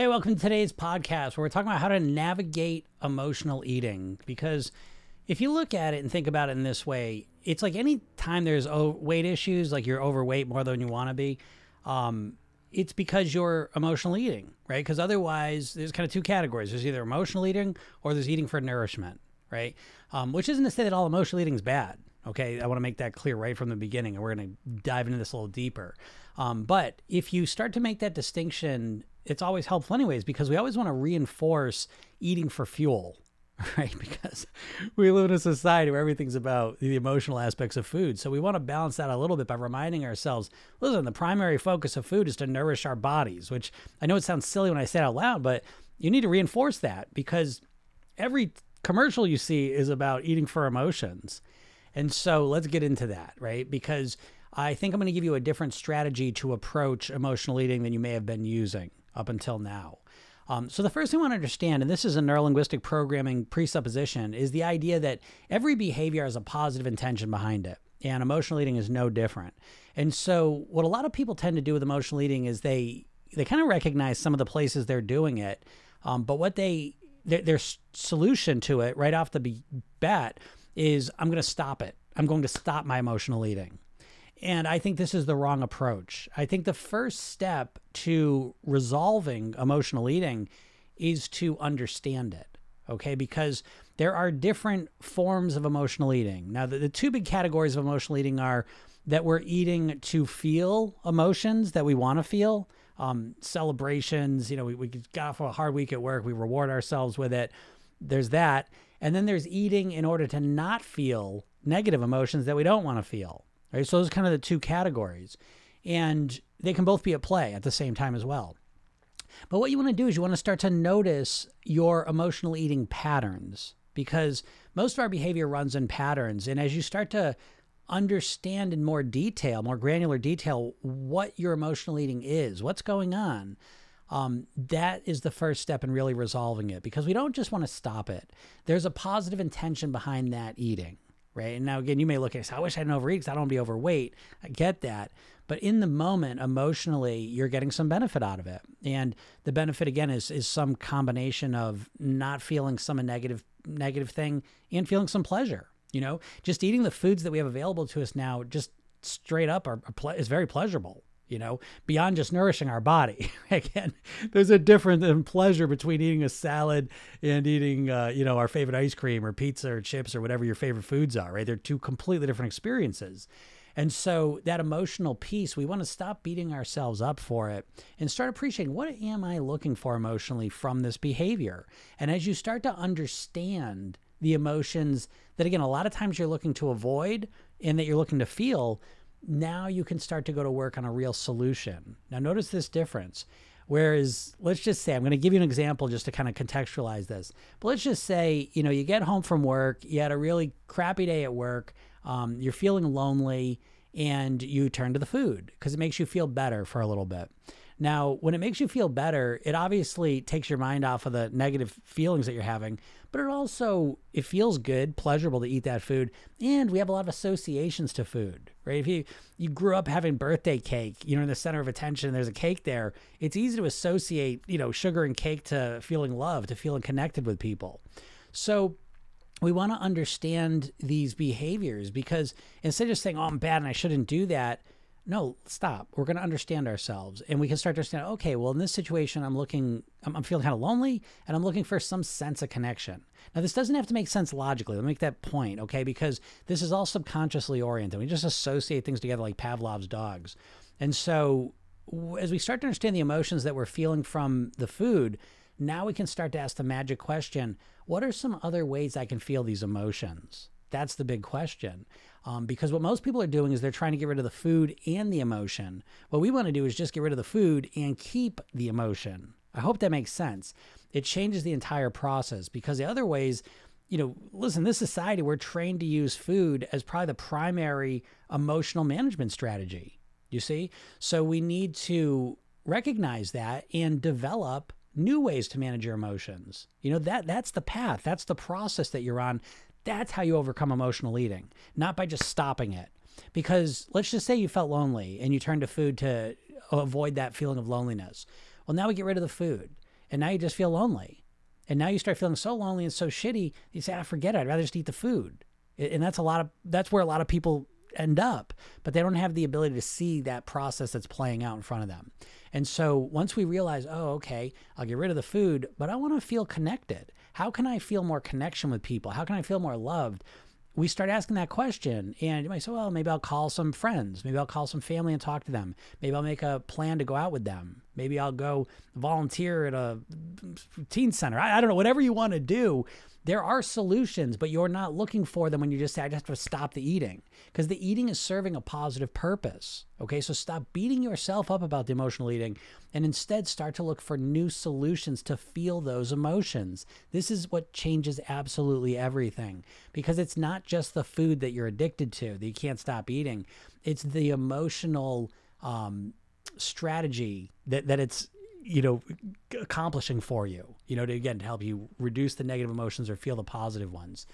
Hey, welcome to today's podcast where we're talking about how to navigate emotional eating. Because if you look at it and think about it in this way, it's like any time there's weight issues, like you're overweight more than you want to be, um, it's because you're emotional eating, right? Because otherwise, there's kind of two categories there's either emotional eating or there's eating for nourishment, right? Um, which isn't to say that all emotional eating is bad. Okay, I want to make that clear right from the beginning, and we're going to dive into this a little deeper. Um, but if you start to make that distinction it's always helpful anyways because we always want to reinforce eating for fuel right? Because we live in a society where everything's about the emotional aspects of food. So we want to balance that a little bit by reminding ourselves listen the primary focus of food is to nourish our bodies which i know it sounds silly when i say it out loud but you need to reinforce that because every commercial you see is about eating for emotions. And so let's get into that right? Because i think i'm going to give you a different strategy to approach emotional eating than you may have been using up until now. Um, so the first thing I want to understand, and this is a neurolinguistic programming presupposition, is the idea that every behavior has a positive intention behind it, and emotional eating is no different. And so what a lot of people tend to do with emotional eating is they they kind of recognize some of the places they're doing it, um, but what they their, their solution to it right off the bat is I'm going to stop it. I'm going to stop my emotional eating. And I think this is the wrong approach. I think the first step to resolving emotional eating is to understand it. Okay. Because there are different forms of emotional eating. Now, the, the two big categories of emotional eating are that we're eating to feel emotions that we want to feel. Um, celebrations, you know, we, we got off a hard week at work, we reward ourselves with it. There's that. And then there's eating in order to not feel negative emotions that we don't want to feel. Right? So those are kind of the two categories. And they can both be at play at the same time as well. But what you want to do is you want to start to notice your emotional eating patterns because most of our behavior runs in patterns. And as you start to understand in more detail, more granular detail, what your emotional eating is, what's going on, um, that is the first step in really resolving it because we don't just want to stop it. There's a positive intention behind that eating right? And now again, you may look at this, I wish I didn't overeat because I don't want to be overweight. I get that. But in the moment, emotionally, you're getting some benefit out of it. And the benefit again is is some combination of not feeling some negative negative thing and feeling some pleasure. You know, just eating the foods that we have available to us now, just straight up, are, are ple- is very pleasurable you know, beyond just nourishing our body. Again, there's a difference in pleasure between eating a salad and eating, uh, you know, our favorite ice cream or pizza or chips or whatever your favorite foods are, right? They're two completely different experiences. And so that emotional piece, we want to stop beating ourselves up for it and start appreciating what am I looking for emotionally from this behavior? And as you start to understand the emotions that, again, a lot of times you're looking to avoid and that you're looking to feel, now you can start to go to work on a real solution. Now, notice this difference. Whereas, let's just say, I'm going to give you an example just to kind of contextualize this. But let's just say, you know, you get home from work, you had a really crappy day at work, um, you're feeling lonely, and you turn to the food because it makes you feel better for a little bit. Now, when it makes you feel better, it obviously takes your mind off of the negative feelings that you're having, but it also it feels good, pleasurable to eat that food, and we have a lot of associations to food, right? If you you grew up having birthday cake, you know, in the center of attention, there's a cake there. It's easy to associate, you know, sugar and cake to feeling loved, to feeling connected with people. So we want to understand these behaviors because instead of just saying, "Oh, I'm bad and I shouldn't do that," no, stop. We're going to understand ourselves and we can start to understand, okay, well, in this situation, I'm looking, I'm, I'm, feeling kind of lonely and I'm looking for some sense of connection. Now, this doesn't have to make sense logically. Let me make that point, okay? Because this is all subconsciously oriented. We just associate things together like Pavlov's dogs. And so as we start to understand the emotions that we're feeling from the food, now we can start to ask the magic question what are some other ways I can feel these emotions? That's the big question. Um, because what most people are doing is they're trying to get rid of the food and the emotion. What we want to do is just get rid of the food and keep the emotion. I hope that makes sense. It changes the entire process because the other ways, you know, listen, this society, we're trained to use food as probably the primary emotional management strategy. You see? So we need to recognize that and develop new ways to manage your emotions. You know, that that's the path. That's the process that you're on. That's how you overcome emotional eating, not by just stopping it. Because let's just say you felt lonely and you turned to food to avoid that feeling of loneliness. Well, now we get rid of the food. and now you just feel lonely. And now you start feeling so lonely and so shitty, you say, I forget it. I'd rather just eat the food. And that's a lot of that's where a lot of people end up, but they don't have the ability to see that process that's playing out in front of them. And so once we realize, oh, okay, I'll get rid of the food, but I want to feel connected. How can I feel more connection with people? How can I feel more loved? we start asking that question and you might say well maybe i'll call some friends maybe i'll call some family and talk to them maybe i'll make a plan to go out with them maybe i'll go volunteer at a teen center i, I don't know whatever you want to do there are solutions, but you're not looking for them when you just say, I just have to stop the eating. Because the eating is serving a positive purpose. Okay, so stop beating yourself up about the emotional eating and instead start to look for new solutions to feel those emotions. This is what changes absolutely everything because it's not just the food that you're addicted to that you can't stop eating, it's the emotional um, strategy that, that it's you know accomplishing for you you know to again to help you reduce the negative emotions or feel the positive ones.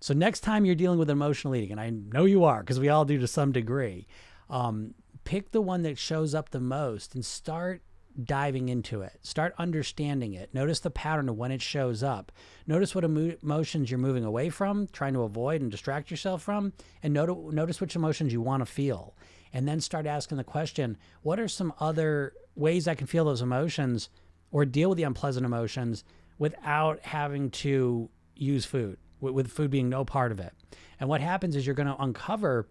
So next time you're dealing with emotional eating and i know you are because we all do to some degree um, pick the one that shows up the most and start diving into it. Start understanding it. Notice the pattern of when it shows up. Notice what emo- emotions you're moving away from trying to avoid and distract yourself from and not- notice which emotions you want to feel and then start asking the question what are some other ways I can feel those emotions or deal with the unpleasant emotions without having to use food, with, with food being no part of it. And what happens is you're going to uncover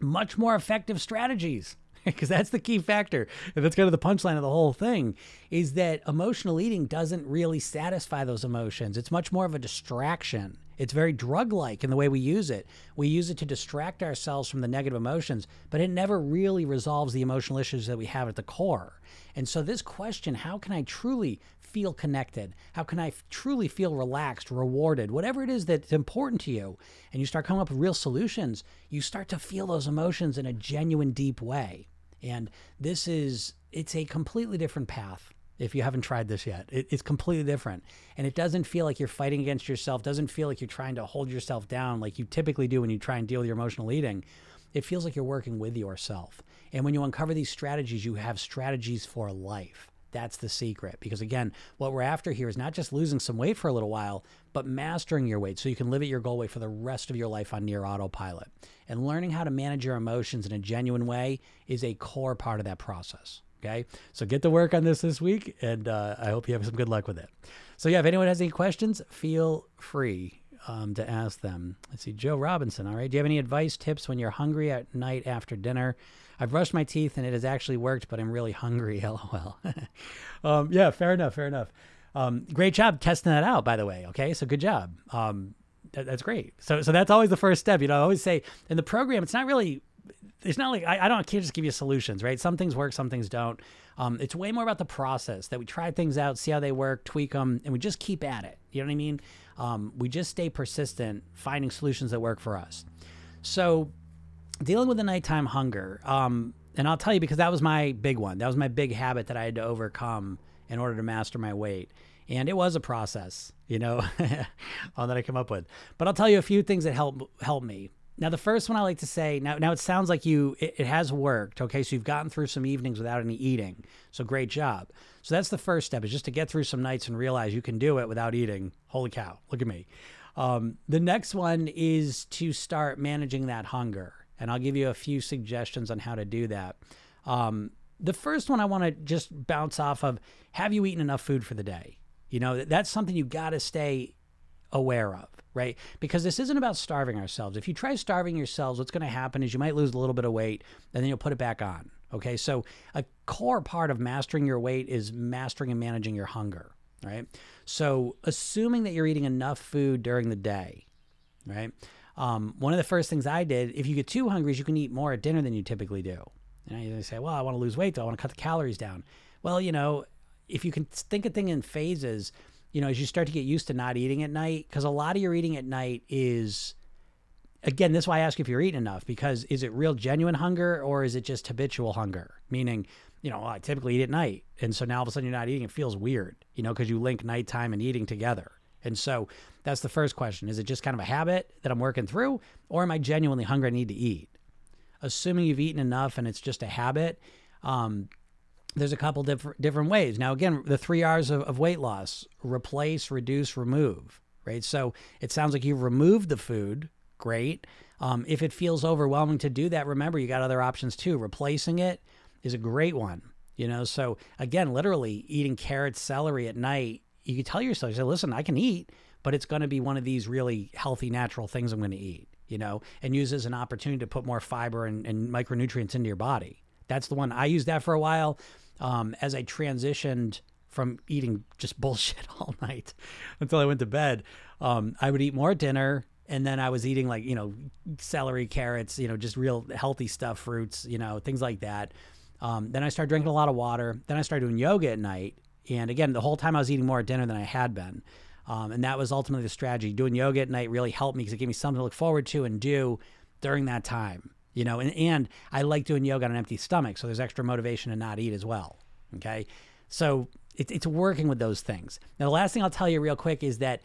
much more effective strategies because that's the key factor. And that's kind of the punchline of the whole thing is that emotional eating doesn't really satisfy those emotions. It's much more of a distraction. It's very drug like in the way we use it. We use it to distract ourselves from the negative emotions, but it never really resolves the emotional issues that we have at the core. And so, this question how can I truly feel connected? How can I f- truly feel relaxed, rewarded, whatever it is that's important to you? And you start coming up with real solutions, you start to feel those emotions in a genuine, deep way. And this is, it's a completely different path if you haven't tried this yet. It, it's completely different. And it doesn't feel like you're fighting against yourself, doesn't feel like you're trying to hold yourself down like you typically do when you try and deal with your emotional eating. It feels like you're working with yourself. And when you uncover these strategies, you have strategies for life. That's the secret. Because again, what we're after here is not just losing some weight for a little while, but mastering your weight so you can live at your goal weight for the rest of your life on near autopilot. And learning how to manage your emotions in a genuine way is a core part of that process. Okay. So get to work on this this week, and uh, I hope you have some good luck with it. So, yeah, if anyone has any questions, feel free um, to ask them. Let's see, Joe Robinson. All right. Do you have any advice, tips when you're hungry at night after dinner? I've brushed my teeth and it has actually worked, but I'm really hungry. LOL. um, yeah, fair enough. Fair enough. Um, great job testing that out, by the way. Okay. So good job. Um, that, that's great. So, so that's always the first step. You know, I always say in the program, it's not really it's not like I, I don't I can't just give you solutions, right? Some things work, some things don't. Um, it's way more about the process that we try things out, see how they work, tweak them, and we just keep at it. You know what I mean? Um, we just stay persistent, finding solutions that work for us. So, dealing with the nighttime hunger, um, and I'll tell you because that was my big one. That was my big habit that I had to overcome in order to master my weight. And it was a process, you know, all that I came up with. But I'll tell you a few things that help help me. Now, the first one I like to say now, now it sounds like you it, it, has worked. Okay, so you've gotten through some evenings without any eating. So great job. So that's the first step is just to get through some nights and realize you can do it without eating. Holy cow! Look at me. Um, the next one is to start managing that hunger, and I'll give you a few suggestions on how to do that. Um, the first one I want to just bounce off of: Have you eaten enough food for the day? You know that's something you got to stay aware of right? Because this isn't about starving ourselves. If you try starving yourselves, what's going to happen is you might lose a little bit of weight and then you'll put it back on. Okay. So, a core part of mastering your weight is mastering and managing your hunger, right? So, assuming that you're eating enough food during the day, right? Um, one of the first things I did, if you get too hungry, is you can eat more at dinner than you typically do. And you say, well, I want to lose weight, though. I want to cut the calories down. Well, you know, if you can think of thing in phases, you know, as you start to get used to not eating at night, because a lot of your eating at night is, again, this is why I ask if you're eating enough, because is it real genuine hunger or is it just habitual hunger? Meaning, you know, I typically eat at night. And so now all of a sudden you're not eating, it feels weird, you know, because you link nighttime and eating together. And so that's the first question. Is it just kind of a habit that I'm working through, or am I genuinely hungry and need to eat? Assuming you've eaten enough and it's just a habit, um, there's a couple different different ways. Now, again, the three R's of, of weight loss: replace, reduce, remove. Right. So it sounds like you've removed the food. Great. Um, if it feels overwhelming to do that, remember you got other options too. Replacing it is a great one. You know. So again, literally eating carrots, celery at night. You can tell yourself, you say, "Listen, I can eat, but it's going to be one of these really healthy, natural things I'm going to eat." You know, and use as an opportunity to put more fiber and, and micronutrients into your body. That's the one I used that for a while um, as I transitioned from eating just bullshit all night until I went to bed, um, I would eat more dinner. And then I was eating like, you know, celery, carrots, you know, just real healthy stuff, fruits, you know, things like that. Um, then I started drinking a lot of water. Then I started doing yoga at night. And again, the whole time I was eating more at dinner than I had been. Um, and that was ultimately the strategy. Doing yoga at night really helped me because it gave me something to look forward to and do during that time you know, and, and I like doing yoga on an empty stomach. So there's extra motivation to not eat as well. Okay. So it, it's working with those things. Now, the last thing I'll tell you real quick is that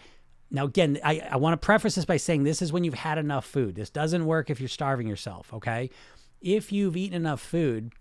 now, again, I, I want to preface this by saying this is when you've had enough food. This doesn't work if you're starving yourself. Okay. If you've eaten enough food,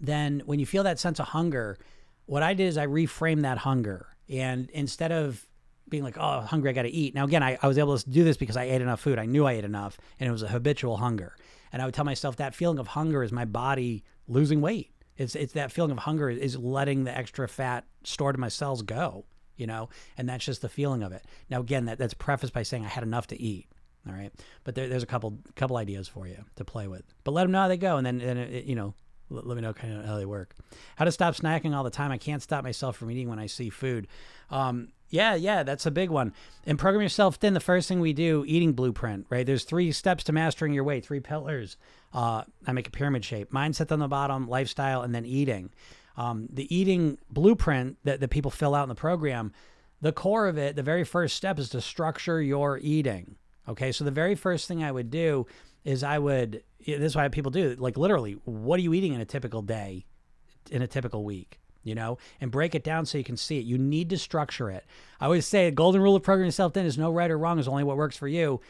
then when you feel that sense of hunger, what I did is I reframed that hunger. And instead of being like, oh, hungry, I got to eat. Now, again, I, I was able to do this because I ate enough food. I knew I ate enough, and it was a habitual hunger. And I would tell myself that feeling of hunger is my body losing weight. It's it's that feeling of hunger is letting the extra fat stored in my cells go, you know, and that's just the feeling of it. Now again, that, that's prefaced by saying I had enough to eat. All right, but there, there's a couple couple ideas for you to play with. But let them know how they go, and then and it, you know let, me know kind of how they work. How to stop snacking all the time. I can't stop myself from eating when I see food. Um, yeah, yeah, that's a big one. And program yourself thin. The first thing we do, eating blueprint, right? There's three steps to mastering your weight, three pillars. Uh, I make a pyramid shape. Mindset on the bottom, lifestyle, and then eating. Um, the eating blueprint that, that people fill out in the program, the core of it, the very first step is to structure your eating. Okay, so the very first thing I would do is I would, this is why people do, like literally, what are you eating in a typical day, in a typical week? You know, and break it down so you can see it. You need to structure it. I always say the golden rule of programming yourself thin is no right or wrong, is only what works for you.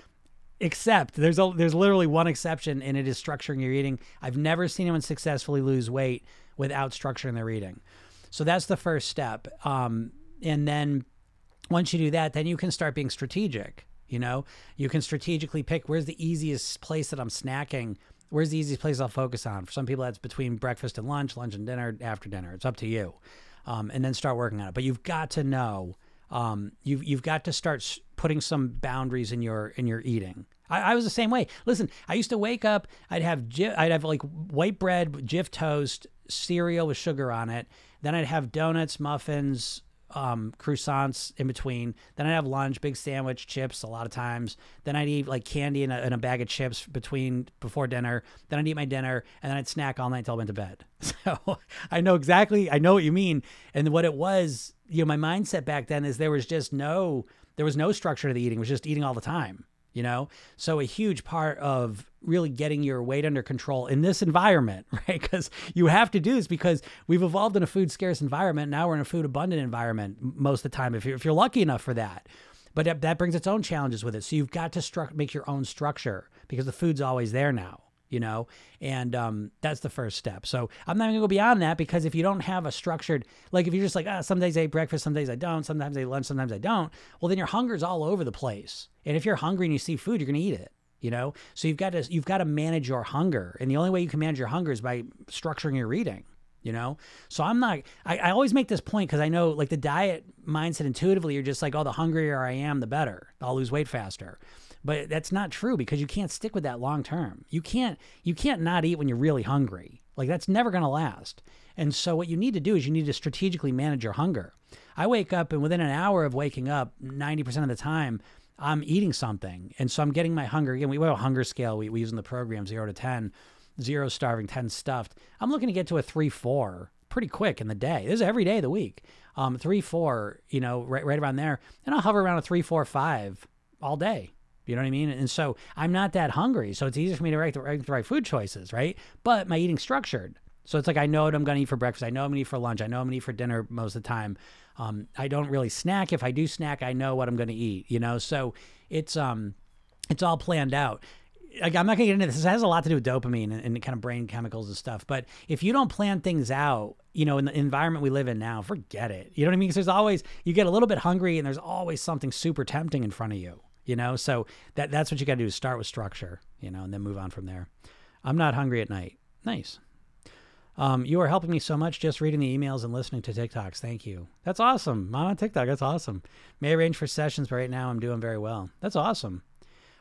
Except there's a, there's literally one exception, and it is structuring your eating. I've never seen anyone successfully lose weight without structuring their eating. So that's the first step. Um, and then once you do that, then you can start being strategic. You know, you can strategically pick where's the easiest place that I'm snacking where's the easiest place I'll focus on? For some people, that's between breakfast and lunch, lunch and dinner, after dinner. It's up to you. Um, and then start working on it. But you've got to know, um, you've you've got to start putting some boundaries in your in your eating. I, I, was the same way. Listen, I used to wake up. I'd have I'd have like white bread, Jif toast, cereal with sugar on it. Then I'd have donuts, muffins, um, croissants in between. Then I'd have lunch, big sandwich, chips a lot of times. Then I'd eat like candy and a, and a bag of chips between before dinner. Then I'd eat my dinner and then I'd snack all night until I went to bed. So I know exactly, I know what you mean. And what it was, you know, my mindset back then is there was just no, there was no structure to the eating. It was just eating all the time you know? So a huge part of really getting your weight under control in this environment right? Because you have to do this because we've evolved in a food scarce environment. Now we're in a food abundant environment most of the time if you're, if you're lucky enough for that. But that, brings its own challenges with it. So you've got to stru- make your own structure because the food's always there now you know and um, that's the first step. So i'm not going to go beyond that because if you don't have a structured like if you're just like ah, some days i eat breakfast some days i don't sometimes i eat lunch sometimes i don't well then your hunger's all over the place. And if you're hungry and you see food you're going to eat it you know? So you've got to you've got to manage your hunger. And the only way you can manage your hunger is by structuring your eating you know? So i'm not i, I always make this point because i know like the diet mindset intuitively you're just like oh the hungrier i am the better. I'll lose weight faster but that's not true because you can't stick with that long term. You can't you can't not eat when you're really hungry. Like that's never going to last. And so what you need to do is you need to strategically manage your hunger. I wake up and within an hour of waking up, 90% of the time I'm eating something. And so I'm getting my hunger. Again, we have a hunger scale we, we use in the program 0 to 10, 0 starving, 10 stuffed. I'm looking to get to a 3 4 pretty quick in the day. This is every day of the week. Um, 3 4, you know, right, right around there. And I'll hover around a 3 4 5 all day. You know what I mean? And so I'm not that hungry. So it's easier for me to make the, the right food choices, right? But my eating structured. So it's like I know what I'm going to eat for breakfast. I know I'm going to eat for lunch. I know I'm going to eat for dinner most of the time. Um, I don't really snack. If I do snack, I know what I'm going to eat. You know, so it's um, it's all planned out. like, I'm not gonna get into this. This has a lot to do with dopamine and, and kind of brain chemicals and stuff. But if you don't plan things out, you know, in the environment we live in now, forget it. You know what I mean? Because there's always you get a little bit hungry, and there's always something super tempting in front of you. You know, so that that's what you got to do is start with structure. You know, and then move on from there. I'm not hungry at night. Nice. Um, you are helping me so much just reading the emails and listening to TikToks. Thank you. That's awesome. I'm on TikTok. That's awesome. May arrange for sessions, but right now I'm doing very well. That's awesome.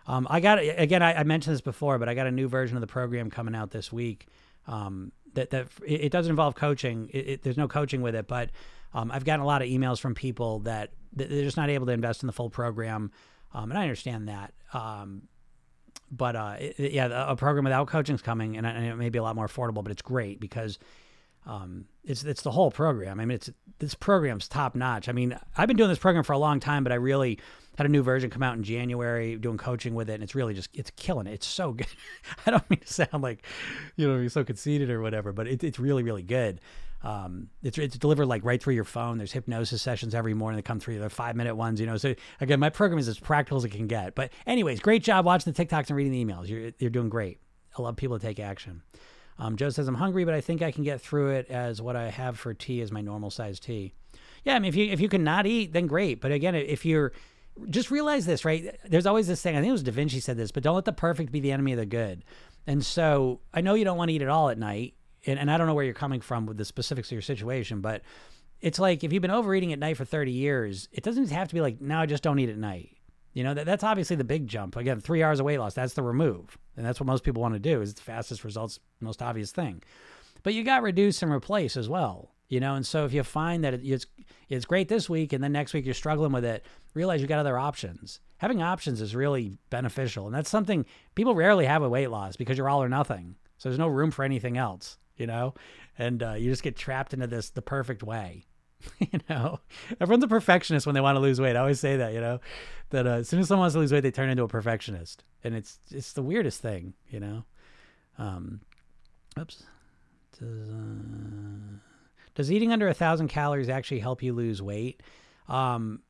Um, I got again. I, I, mentioned this before, but I got a new version of the program coming out this week. Um, that that it, it, doesn't involve coaching. It, it, there's no coaching with it, but um, I've gotten a lot of emails from people that, they're just not able to invest in the full program, um, and I understand that. Um, but uh, yeah, a program without coaching is coming, and, and, it may be a lot more affordable, but it's great because um, it's it's the whole program. I mean, it's this program's top notch. I mean, I've been doing this program for a long time, but I really had a new version come out in January, doing coaching with it, and it's really just it's killing it. It's so good. I don't mean to sound like you know so conceited or whatever, but it, it's really really good. Um, it's it's delivered like right through your phone. There's hypnosis sessions every morning that come through. They're five minute ones, you know. So again, my program is as practical as it can get. But anyways, great job watching the TikToks and reading the emails. You're you're doing great. I love people to take action. Um, Joe says I'm hungry, but I think I can get through it as what I have for tea is my normal size tea. Yeah, I mean if you if you can not eat, then great. But again, if you're just realize this, right? There's always this thing. I think it was Da Vinci said this, but don't let the perfect be the enemy of the good. And so I know you don't want to eat it all at night, and, and I don't know where you're coming from with the specifics of your situation, but it's like if you've been overeating at night for 30 years, it doesn't have to be like, now I just don't eat at night. You know, that, that's obviously the big jump. Again, three R's of weight loss, that's the remove. And that's what most people want to do is the fastest results, most obvious thing. But you got reduce and replace as well. You know, and so if you find that it's it's great this week and then next week you're struggling with it, realize you got other options. Having options is really beneficial. And that's something people rarely have with weight loss because you're all or nothing. So there's no room for anything else you know, and uh, you just get trapped into this the perfect way. you know, everyone's a perfectionist when they want to lose weight. I always say that, you know, that uh, as soon as someone wants to lose weight, they turn into a perfectionist, and it's it's the weirdest thing, you know. Um, oops. Does, uh, does eating under a thousand calories actually help you lose weight? Um,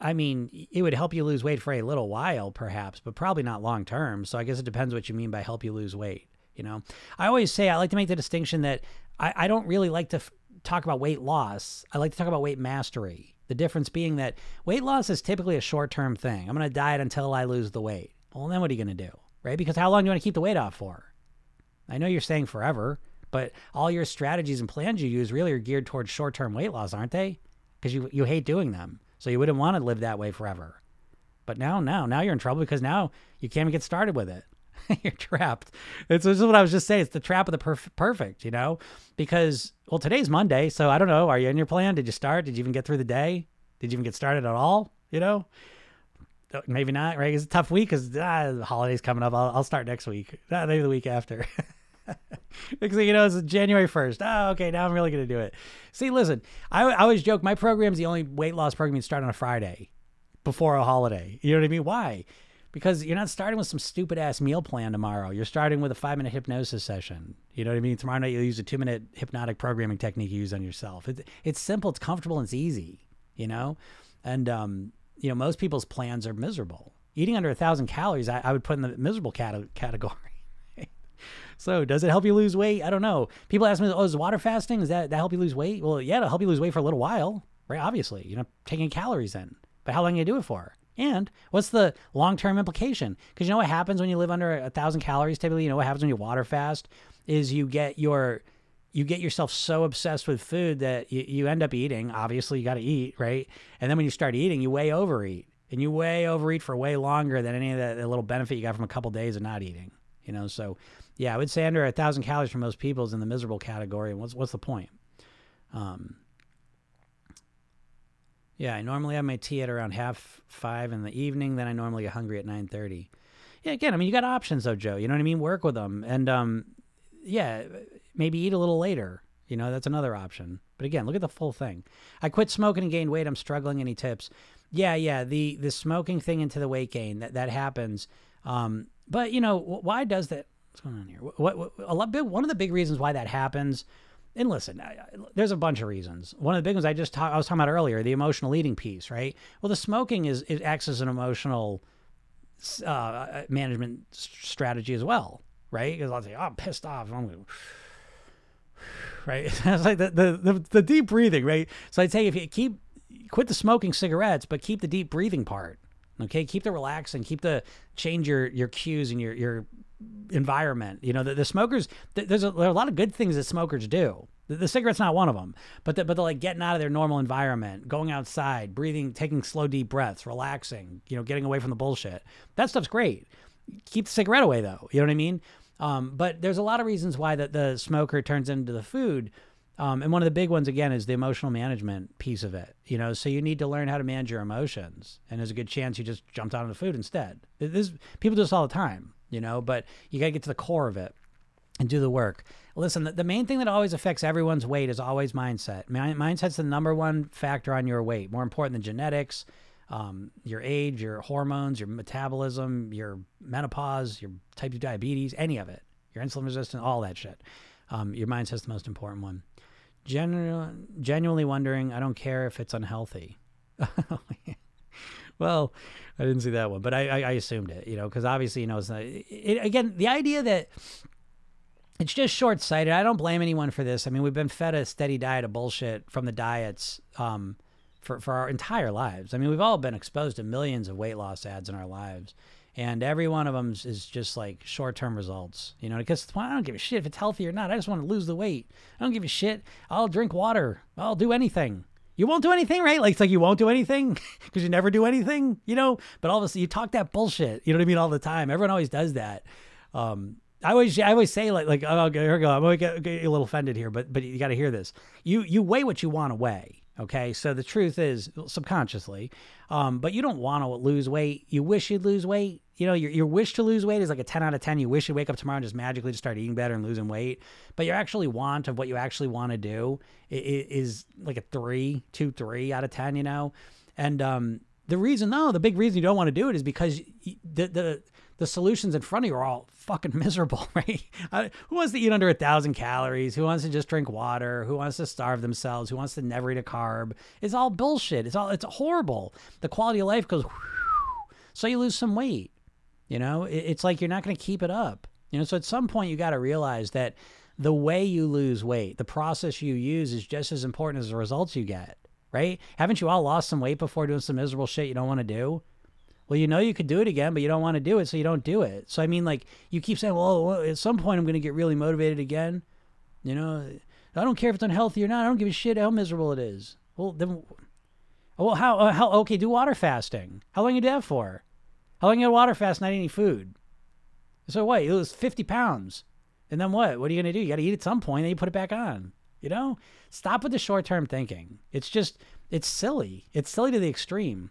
I mean, it would help you lose weight for a little while, perhaps, but probably not long term. So I guess it depends what you mean by help you lose weight. You know, I always say I like to make the distinction that I, I don't really like to f- talk about weight loss. I like to talk about weight mastery. The difference being that weight loss is typically a short term thing. I'm going to diet until I lose the weight. Well, then what are you going to do? Right? Because how long do you want to keep the weight off for? I know you're saying forever, but all your strategies and plans you use really are geared towards short term weight loss, aren't they? Because you, you hate doing them. So you wouldn't want to live that way forever. But now, now, now you're in trouble because now you can't even get started with it. you're trapped. It's this is what I was just saying. It's the trap of the perf- perfect, you know, because well, today's Monday, so I don't know. Are you in your plan? Did you start? Did you even get through the day? Did you even get started at all? You know, maybe not. Right? It's a tough week because ah, the holidays coming up. I'll, I'll start next week. Ah, maybe the week after. because you know it's January first. Oh, okay. Now I'm really gonna do it. See, listen, I, I always joke my program's the only weight loss program you start on a Friday before a holiday. You know what I mean? Why? Because you're not starting with some stupid ass meal plan tomorrow. You're starting with a five minute hypnosis session. You know what I mean? Tomorrow night you'll use a two minute hypnotic programming technique you use on yourself. It, it's simple, it's comfortable, and it's easy. You know, and um, you know most people's plans are miserable. Eating under a thousand calories, I, I, would put in the miserable cat- category. so, does it help you lose weight? I don't know. People ask me, "Oh, is water fasting? Does that that help you lose weight?" Well, yeah, it'll help you lose weight for a little while, right? Obviously, you know, taking calories in. But how long do you do it for? And what's the long term implication? Because you know what happens when you live under a thousand calories typically? You know what happens when you water fast? Is you get your you get yourself so obsessed with food that you, you end up eating. Obviously, you got to eat, right? And then when you start eating, you way overeat. And you way overeat for way longer than any of the, the little benefit you got from a couple days of not eating. You know, so yeah, I would say under a thousand calories for most people is in the miserable category. And what's what's the point? Um, yeah, I normally have my tea at around half five in the evening. Then I normally get hungry at nine thirty. Yeah, again, I mean, you got options though, Joe. You know what I mean? Work with them, and um, yeah, maybe eat a little later. You know, that's another option. But again, look at the full thing. I quit smoking and gained weight. I'm struggling. Any tips? Yeah, yeah. The the smoking thing into the weight gain that that happens. Um, but you know, why does that? What's going on here? What, what a lot big one of the big reasons why that happens and listen, there's a bunch of reasons. One of the big ones I just I was talking about earlier, the emotional eating piece, right? Well, the smoking is it acts as an emotional uh, management strategy as well, right? Because I'll say, oh, I'm pissed off. I'm going right? it's like the, the, the, the deep breathing, right? So I'd say if you keep, quit the smoking cigarettes, but keep the deep breathing part. Okay, keep the relaxing, keep the change your your cues and your your environment. You know, the, the smokers. There's a, there are a lot of good things that smokers do. The, the cigarette's not one of them, but the, but they're like getting out of their normal environment, going outside, breathing, taking slow deep breaths, relaxing. You know, getting away from the bullshit. That stuff's great. Keep the cigarette away though. You know what I mean? Um, but there's a lot of reasons why that the smoker turns into the food. Um, and one of the big ones again is the emotional management piece of it. You know, so you need to learn how to manage your emotions, and there's a good chance you just jumped on the food instead. This people do this all the time, you know, but you got to get to the core of it and do the work. Listen, the, the, main thing that always affects everyone's weight is always mindset. Mindset's the number one factor on your weight, more important than genetics, um, your age, your hormones, your metabolism, your menopause, your type 2 diabetes, any of it, your insulin resistance, all that shit. Um, your mindset's the most important one. Genu- genuinely wondering, I don't care if it's unhealthy. well, I didn't see that one, but I, I, I assumed it, you know, because obviously, you know, it's not, it, again, the idea that it's just short sighted. I don't blame anyone for this. I mean, we've been fed a steady diet of bullshit from the diets. Um, for, for our entire lives. I mean, we've all been exposed to millions of weight loss ads in our lives. And every one of them is just like short term results, you know, because I don't give a shit if it's healthy or not. I just want to lose the weight. I don't give a shit. I'll drink water. I'll do anything. You won't do anything, right? Like it's like you won't do anything because you never do anything, you know. But all of a sudden, you talk that bullshit. You know what I mean? All the time. Everyone always does that. Um, I always, I always say like, like, oh, here we go. I'm gonna get, get a little offended here, but, but you got to hear this. You, you weigh what you want to weigh. Okay, so the truth is subconsciously, um, but you don't want to lose weight. You wish you'd lose weight. You know, your, your wish to lose weight is like a 10 out of 10. You wish you'd wake up tomorrow and just magically just start eating better and losing weight. But your actually want of what you actually want to do is, like a three, two, three out of 10, you know? And um, the reason, no, the big reason you don't want to do it is because the, the, the solutions in front of you are all fucking miserable, right? Who wants to eat under a thousand calories? Who wants to just drink water? Who wants to starve themselves? Who wants to never eat a carb? It's all bullshit. It's all it's horrible. The quality of life goes, whoosh, so you lose some weight. You know, it, it's like you're not going to keep it up. You know, so at some point you got to realize that the way you lose weight, the process you use, is just as important as the results you get. Right? Haven't you all lost some weight before doing some miserable shit you don't want to do? Well, you know you could do it again, but you don't want to do it, so you don't do it. So I mean, like you keep saying, well, at some point I'm going to get really motivated again. You know, I don't care if it's unhealthy or not. I don't give a shit how miserable it is. Well, then, well, how uh, how okay? Do water fasting. How long you do that for? How long you water fast, not any food? So what? It was 50 pounds, and then what? What are you going to do? You got to eat at some point, then you put it back on. You know, stop with the short term thinking. It's just it's silly. It's silly to the extreme.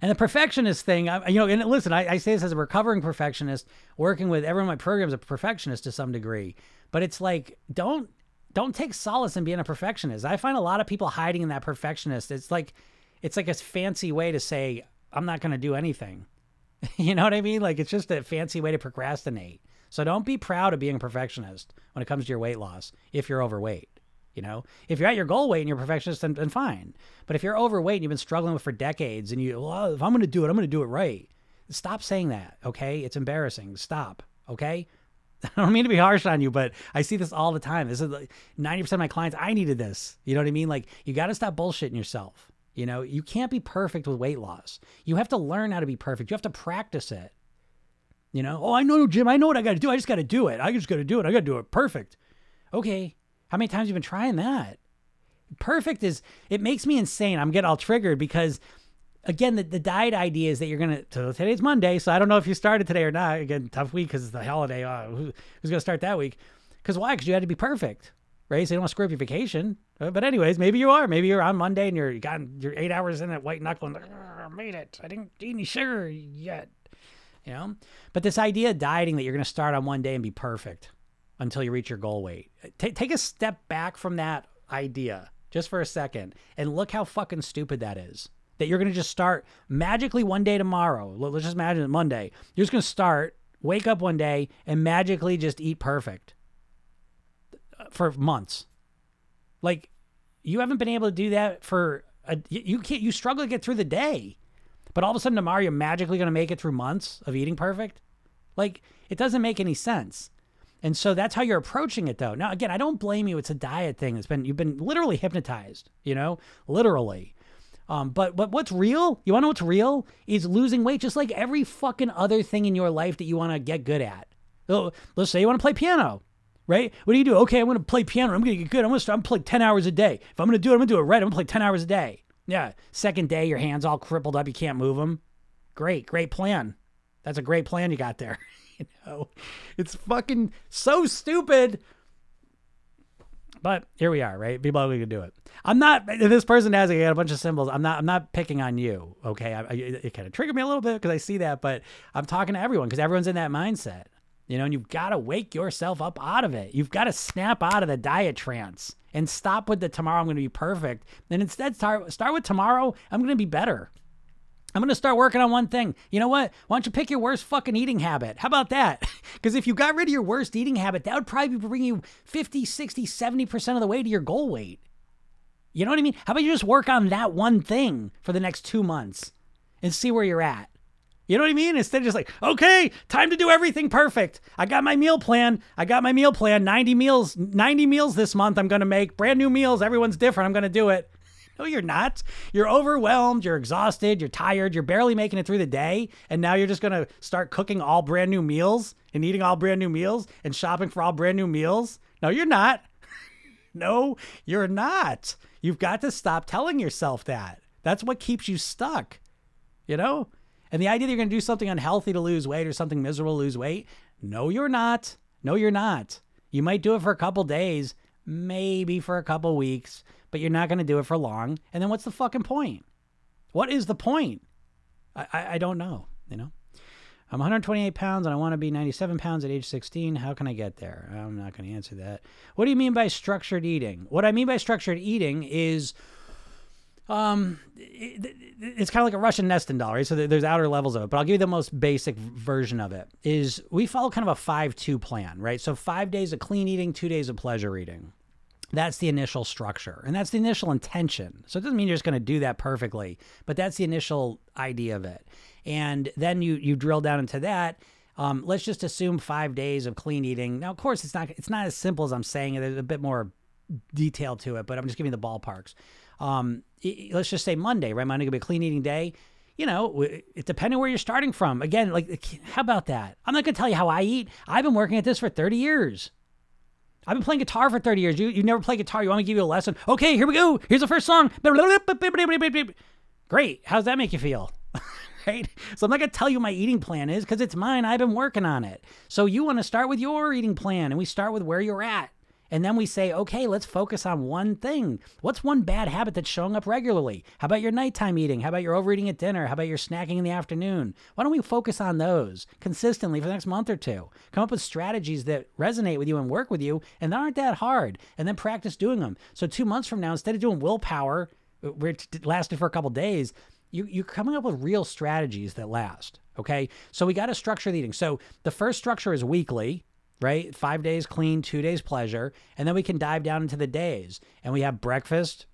And the perfectionist thing, I, you know, and listen, I, I, say this as a recovering perfectionist, working with everyone in my is a perfectionist to some degree. But it's like, don't don't take solace in being a perfectionist. I find a lot of people hiding in that perfectionist. It's like, it's like a fancy way to say I'm not going to do anything. you know what I mean? Like it's just a fancy way to procrastinate. So don't be proud of being a perfectionist when it comes to your weight loss if you're overweight. You know, if you're at your goal weight and you're a perfectionist, then, then fine. But if you're overweight and you've been struggling with for decades and you, well, if I'm going to do it, I'm going to do it right. Stop saying that. Okay. It's embarrassing. Stop. Okay. I don't mean to be harsh on you, but I see this all the time. This is like 90% of my clients. I needed this. You know what I mean? Like, you got to stop bullshitting yourself. You know, you can't be perfect with weight loss. You have to learn how to be perfect. You have to practice it. You know, oh, I know, Jim, I know what I got to do. I just got to do it. I just got to do it. I got to do it perfect. Okay. How many times have you been trying that? Perfect is it makes me insane. I'm getting all triggered because again, the, the diet idea is that you're gonna. So today's Monday, so I don't know if you started today or not. Again, tough week because it's the holiday. Uh, who, who's gonna start that week? Because why? Because you had to be perfect, right? So you don't want to screw up your vacation. Uh, but anyways, maybe you are. Maybe you're on Monday and you're you got you're eight hours in at white knuckle and I made it. I didn't eat any sugar yet, you know. But this idea of dieting that you're gonna start on one day and be perfect until you reach your goal weight. Take take a step back from that idea just for a second and look how fucking stupid that is. That you're going to just start magically one day tomorrow. Let's just imagine it Monday. You're just going to start, wake up one day, and magically just eat perfect uh, for months. Like, you haven't been able to do that for a, you can't, you struggle to get through the day. But all of a sudden tomorrow you're magically going to make it through months of eating perfect? Like it doesn't make any sense. And so that's how you're approaching it though. Now again, I don't blame you. It's a diet thing. It's been you've been literally hypnotized, you know? Literally. Um, but but what's real? You want to know what's real? Is losing weight just like every fucking other thing in your life that you want to get good at. So, let's say you want to play piano, right? What do you do? Okay, I'm going to play piano. I'm going to get good. I'm going to start. I'm play 10 hours a day. If I'm going to do it, I'm going to do it right. I'm going to play 10 hours a day. Yeah. Second day, your hands all crippled up. You can't move them. Great, great plan. That's a great plan you got there. you know, it's fucking so stupid. But here we are, right? People going to do it. I'm not. This person has a bunch of symbols. I'm not. I'm not picking on you. Okay, I, I, it kind of triggered me a little bit because I see that, but I'm talking to everyone because everyone's in that mindset. You know, and you've got to wake yourself up out of it. You've got to snap out of the diet trance and stop with the tomorrow I'm going to be perfect. And instead start start with tomorrow I'm going to be better. I'm going to start working on one thing. You know what? Why don't you pick your worst fucking eating habit? How about that? Because if you got rid of your worst eating habit, that would probably be bring you 50, 60, 70% of the way to your goal weight. You know what I mean? How about you just work on that one thing for the next two months and see where you're at? You know what I mean? Instead of just like, okay, time to do everything perfect. I got my meal plan. I got my meal plan. 90 meals, 90 meals this month I'm going to make. Brand new meals. Everyone's different. I'm going to do it. No, you're not. You're overwhelmed. You're exhausted. You're tired. You're barely making it through the day. And now you're just going to start cooking all brand new meals and eating all brand new meals and shopping for all brand new meals. No, you're not. no, you're not. You've got to stop telling yourself that. That's what keeps you stuck. You know? And the idea that you're going to do something unhealthy to lose weight or something miserable to lose weight, no, you're not. No, you're not. You might do it for a couple days, maybe for a couple weeks, but you're not going to do it for long. And then what's the fucking point? What is the point? I, I, I don't know, you know? I'm 128 pounds and I want to be 97 pounds at age 16. How can I get there? I'm not going to answer that. What do you mean by structured eating? What I mean by structured eating is um, it, it's kind of like a Russian nesting doll, right? So there's outer levels of it, but I'll give you the most basic version of it. Is we follow kind of a five-two plan, right? So five days of clean eating, two days of pleasure eating. That's the initial structure, and that's the initial intention. So it doesn't mean you're just going to do that perfectly, but that's the initial idea of it. And then you you drill down into that. Um, let's just assume five days of clean eating. Now, of course, it's not it's not as simple as I'm saying. There's a bit more detail to it, but I'm just giving the ballparks um, let's just say Monday, right? Monday could be a clean eating day. You know, it depending where you're starting from. Again, like how about that? I'm not gonna tell you how I eat. I've been working at this for 30 years. I've been playing guitar for 30 years. You you never play guitar. You want me to give you a lesson? Okay, here we go. Here's the first song. Great. How's that make you feel? right? So I'm not to tell you my eating plan is because it's mine. I've been working on it. So you want to start with your eating plan and we start with where you're at. And then we say, okay, let's focus on one thing. What's one bad habit that's showing up regularly? How about your nighttime eating? How about your overeating at dinner? How about your snacking in the afternoon? Why don't we focus on those consistently for the next month or two? Come up with strategies that resonate with you and work with you and that aren't that hard. And then practice doing them. So two months from now, instead of doing willpower, uh, which lasted for a couple days, you, you're coming up with real strategies that last. Okay. So we got to structure the eating. So the first structure is weekly right? Five days clean, two days pleasure. And then we can dive down into the days and we have breakfast.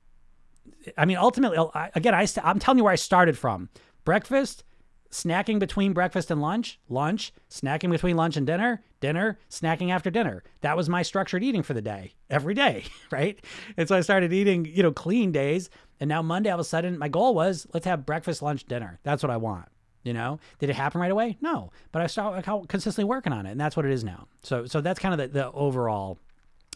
I mean, ultimately, again, I, I'm telling you where I started from breakfast, snacking between breakfast and lunch, lunch, snacking between lunch and dinner, dinner, snacking after dinner. That was my structured eating for the day, every day, right? And so I started eating, you know, clean days. And now Monday, all of a sudden, my goal was let's have breakfast, lunch, dinner. That's what I want. You know, did it happen right away? No, but I started consistently working on it, and that's what it is now. So, so that's kind of the, the overall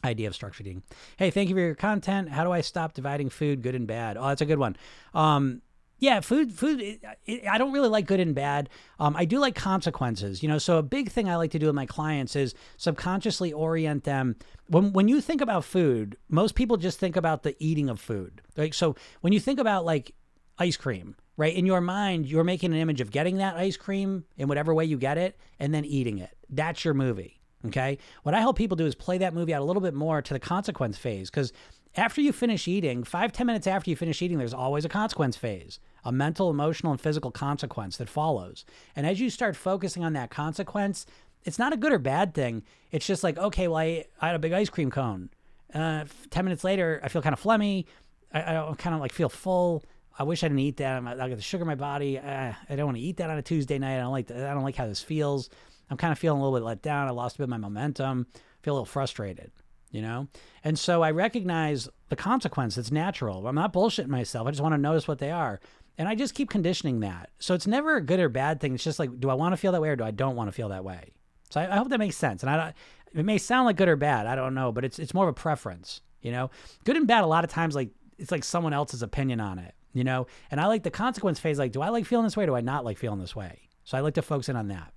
idea of structured eating. Hey, thank you for your content. How do I stop dividing food, good and bad? Oh, that's a good one. Um, yeah, food, food. It, it, I don't really like good and bad. Um, I do like consequences. You know, so a big thing I like to do with my clients is subconsciously orient them. When when you think about food, most people just think about the eating of food. Like so, when you think about like ice cream, right? In your mind, you're making an image of getting that ice cream in whatever way you get it and then eating it. That's your movie. Okay. What I help people do is play that movie out a little bit more to the consequence phase because after you finish eating, five ten minutes after you finish eating, there's always a consequence phase, a mental, emotional, and physical consequence that follows. And as you start focusing on that consequence, it's not a good or bad thing. It's just like, okay, well, I, I had a big ice cream cone. Uh, 10 minutes later, I feel kind of phlegmy. I, I kind of like feel full I wish I didn't eat that. I got the sugar in my body. Uh, I don't want to eat that on a Tuesday night. I don't like. The, I don't like how this feels. I'm kind of feeling a little bit let down. I lost a bit of my momentum. I feel a little frustrated, you know. And so I recognize the consequence. It's natural. I'm not bullshitting myself. I just want to notice what they are, and I just keep conditioning that. So it's never a good or bad thing. It's just like, do I want to feel that way or do I don't want to feel that way? So I, I hope that makes sense. And I, it may sound like good or bad. I don't know, but it's it's more of a preference. You know, good and bad. A lot of times, like it's like someone else's opinion on it you know? And I like the consequence phase. Like, do I like feeling this way? do I not like feeling this way? So I like to focus in on that.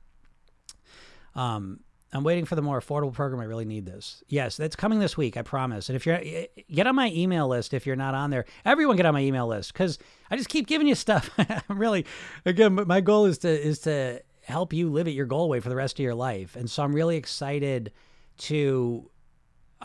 Um, I'm waiting for the more affordable program. I really need this. Yes, that's coming this week. I promise. And if you're get on my email list, if you're not on there, everyone get on my email list because I just keep giving you stuff. I'm really, again, my goal is to is to help you live at your goal way for the rest of your life. And so I'm really excited to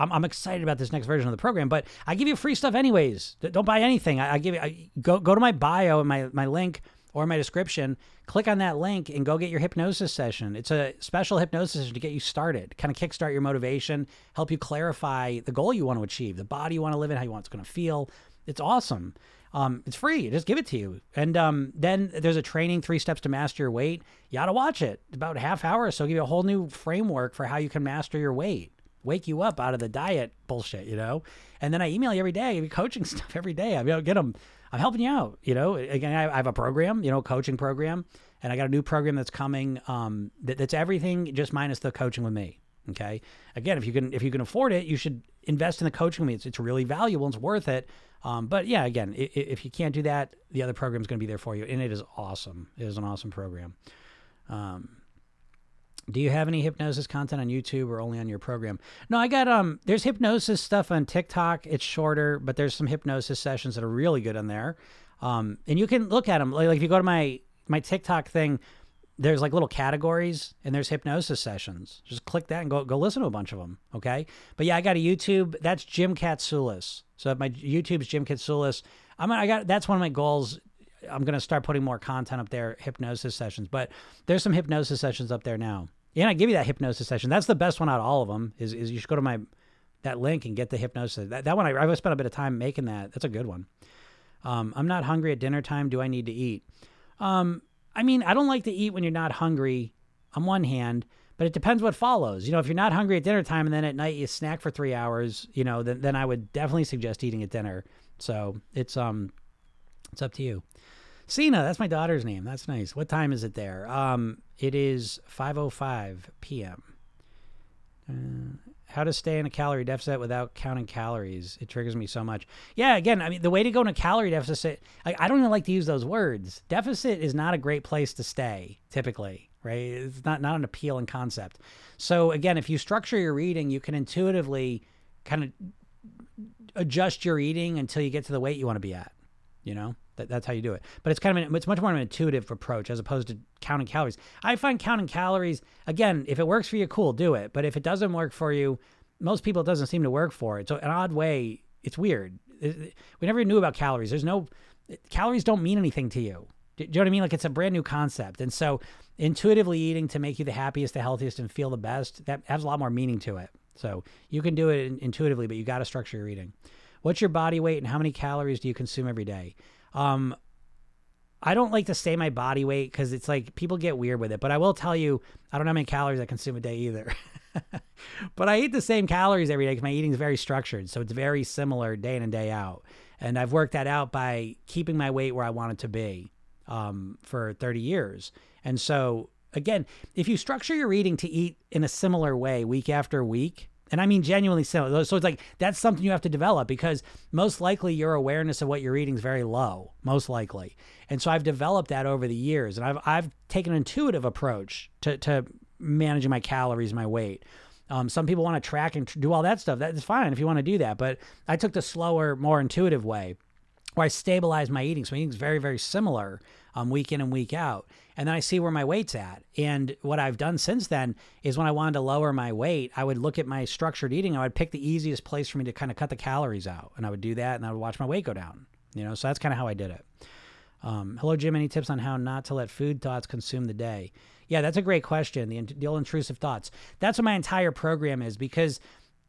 I'm, I'm excited about this next version of the program, but I give you free stuff anyways. Don't buy anything. I, I give you, I, go, go to my bio and my, my link or my description, click on that link and go get your hypnosis session. It's a special hypnosis session to get you started, kind of kickstart your motivation, help you clarify the goal you want to achieve, the body you want to live in, how you want it's going to feel. It's awesome. Um, it's free. Just give it to you. And um, then there's a training, three steps to master your weight. You got to watch it. About a half hour so, give you a whole new framework for how you can master your weight wake you up out of the diet bullshit, you know? And then I email you every day, coaching stuff every day. I mean, get them. I'm helping you out, you know? Again, I have a program, you know, coaching program, and I got a new program that's coming um, that, that's everything just minus the coaching with me. Okay. Again, if you can if you can afford it, you should invest in the coaching with me. It's, it's really valuable. It's worth it. Um, but yeah, again, if, if you can't do that, the other program is going to be there for you, and it is awesome. It is an awesome program. Um, do you have any hypnosis content on YouTube or only on your program? No, I got um there's hypnosis stuff on TikTok. It's shorter, but there's some hypnosis sessions that are really good on there. Um and you can look at them like, like if you go to my my TikTok thing, there's like little categories and there's hypnosis sessions. Just click that and go go listen to a bunch of them, okay? But yeah, I got a YouTube. That's Jim Katsoulis. So my YouTube's Jim Katsoulis, I'm I got that's one of my goals I'm going to start putting more content up there, hypnosis sessions. But there's some hypnosis sessions up there now. And I give you that hypnosis session. That's the best one out of all of them. Is, is you should go to my that link and get the hypnosis. That, that one I, I've spent a bit of time making that. That's a good one. Um, I'm not hungry at dinner time. Do I need to eat? Um, I mean, I don't like to eat when you're not hungry. On one hand, but it depends what follows. You know, if you're not hungry at dinner time and then at night you snack for three hours, you know, then then I would definitely suggest eating at dinner. So it's um, it's up to you. Cena, that's my daughter's name. That's nice. What time is it there? Um, it is 5:05 p.m. Uh, how to stay in a calorie deficit without counting calories? It triggers me so much. Yeah, again, I mean, the way to go in a calorie deficit, I, I don't even like to use those words. Deficit is not a great place to stay, typically, right? It's not not an appealing concept. So again, if you structure your eating, you can intuitively kind of adjust your eating until you get to the weight you want to be at. You know. That, that's how you do it. But it's kind of an, it's much more of an intuitive approach as opposed to counting calories. I find counting calories again, if it works for you, cool, do it. But if it doesn't work for you, most people it doesn't seem to work for. it. It's an odd way. It's weird. We never knew about calories. There's no calories don't mean anything to you. Do you know what I mean? Like it's a brand new concept. And so intuitively eating to make you the happiest, the healthiest, and feel the best, that has a lot more meaning to it. So you can do it intuitively, but you got to structure your eating. What's your body weight and how many calories do you consume every day? Um, I don't like to say my body weight because it's like people get weird with it. But I will tell you, I don't know how many calories I consume a day either. but I eat the same calories every day because my eating is very structured. So it's very similar day in and day out. And I've worked that out by keeping my weight where I want it to be um, for 30 years. And so, again, if you structure your eating to eat in a similar way week after week, and I mean genuinely similar. So it's like that's something you have to develop because most likely your awareness of what you're eating is very low, most likely. And so I've developed that over the years, and I've I've taken an intuitive approach to to managing my calories, my weight. Um, some people want to track and do all that stuff. That's fine if you want to do that, but I took the slower, more intuitive way, where I stabilized my eating. So my eating is very, very similar um, week in and week out. And then I see where my weight's at. And what I've done since then is when I wanted to lower my weight, I would look at my structured eating. I would pick the easiest place for me to kind of cut the calories out. And I would do that and I would watch my weight go down. You know, so that's kind of how I did it. Um, hello, Jim. Any tips on how not to let food thoughts consume the day? Yeah, that's a great question. The, the intrusive thoughts. That's what my entire program is because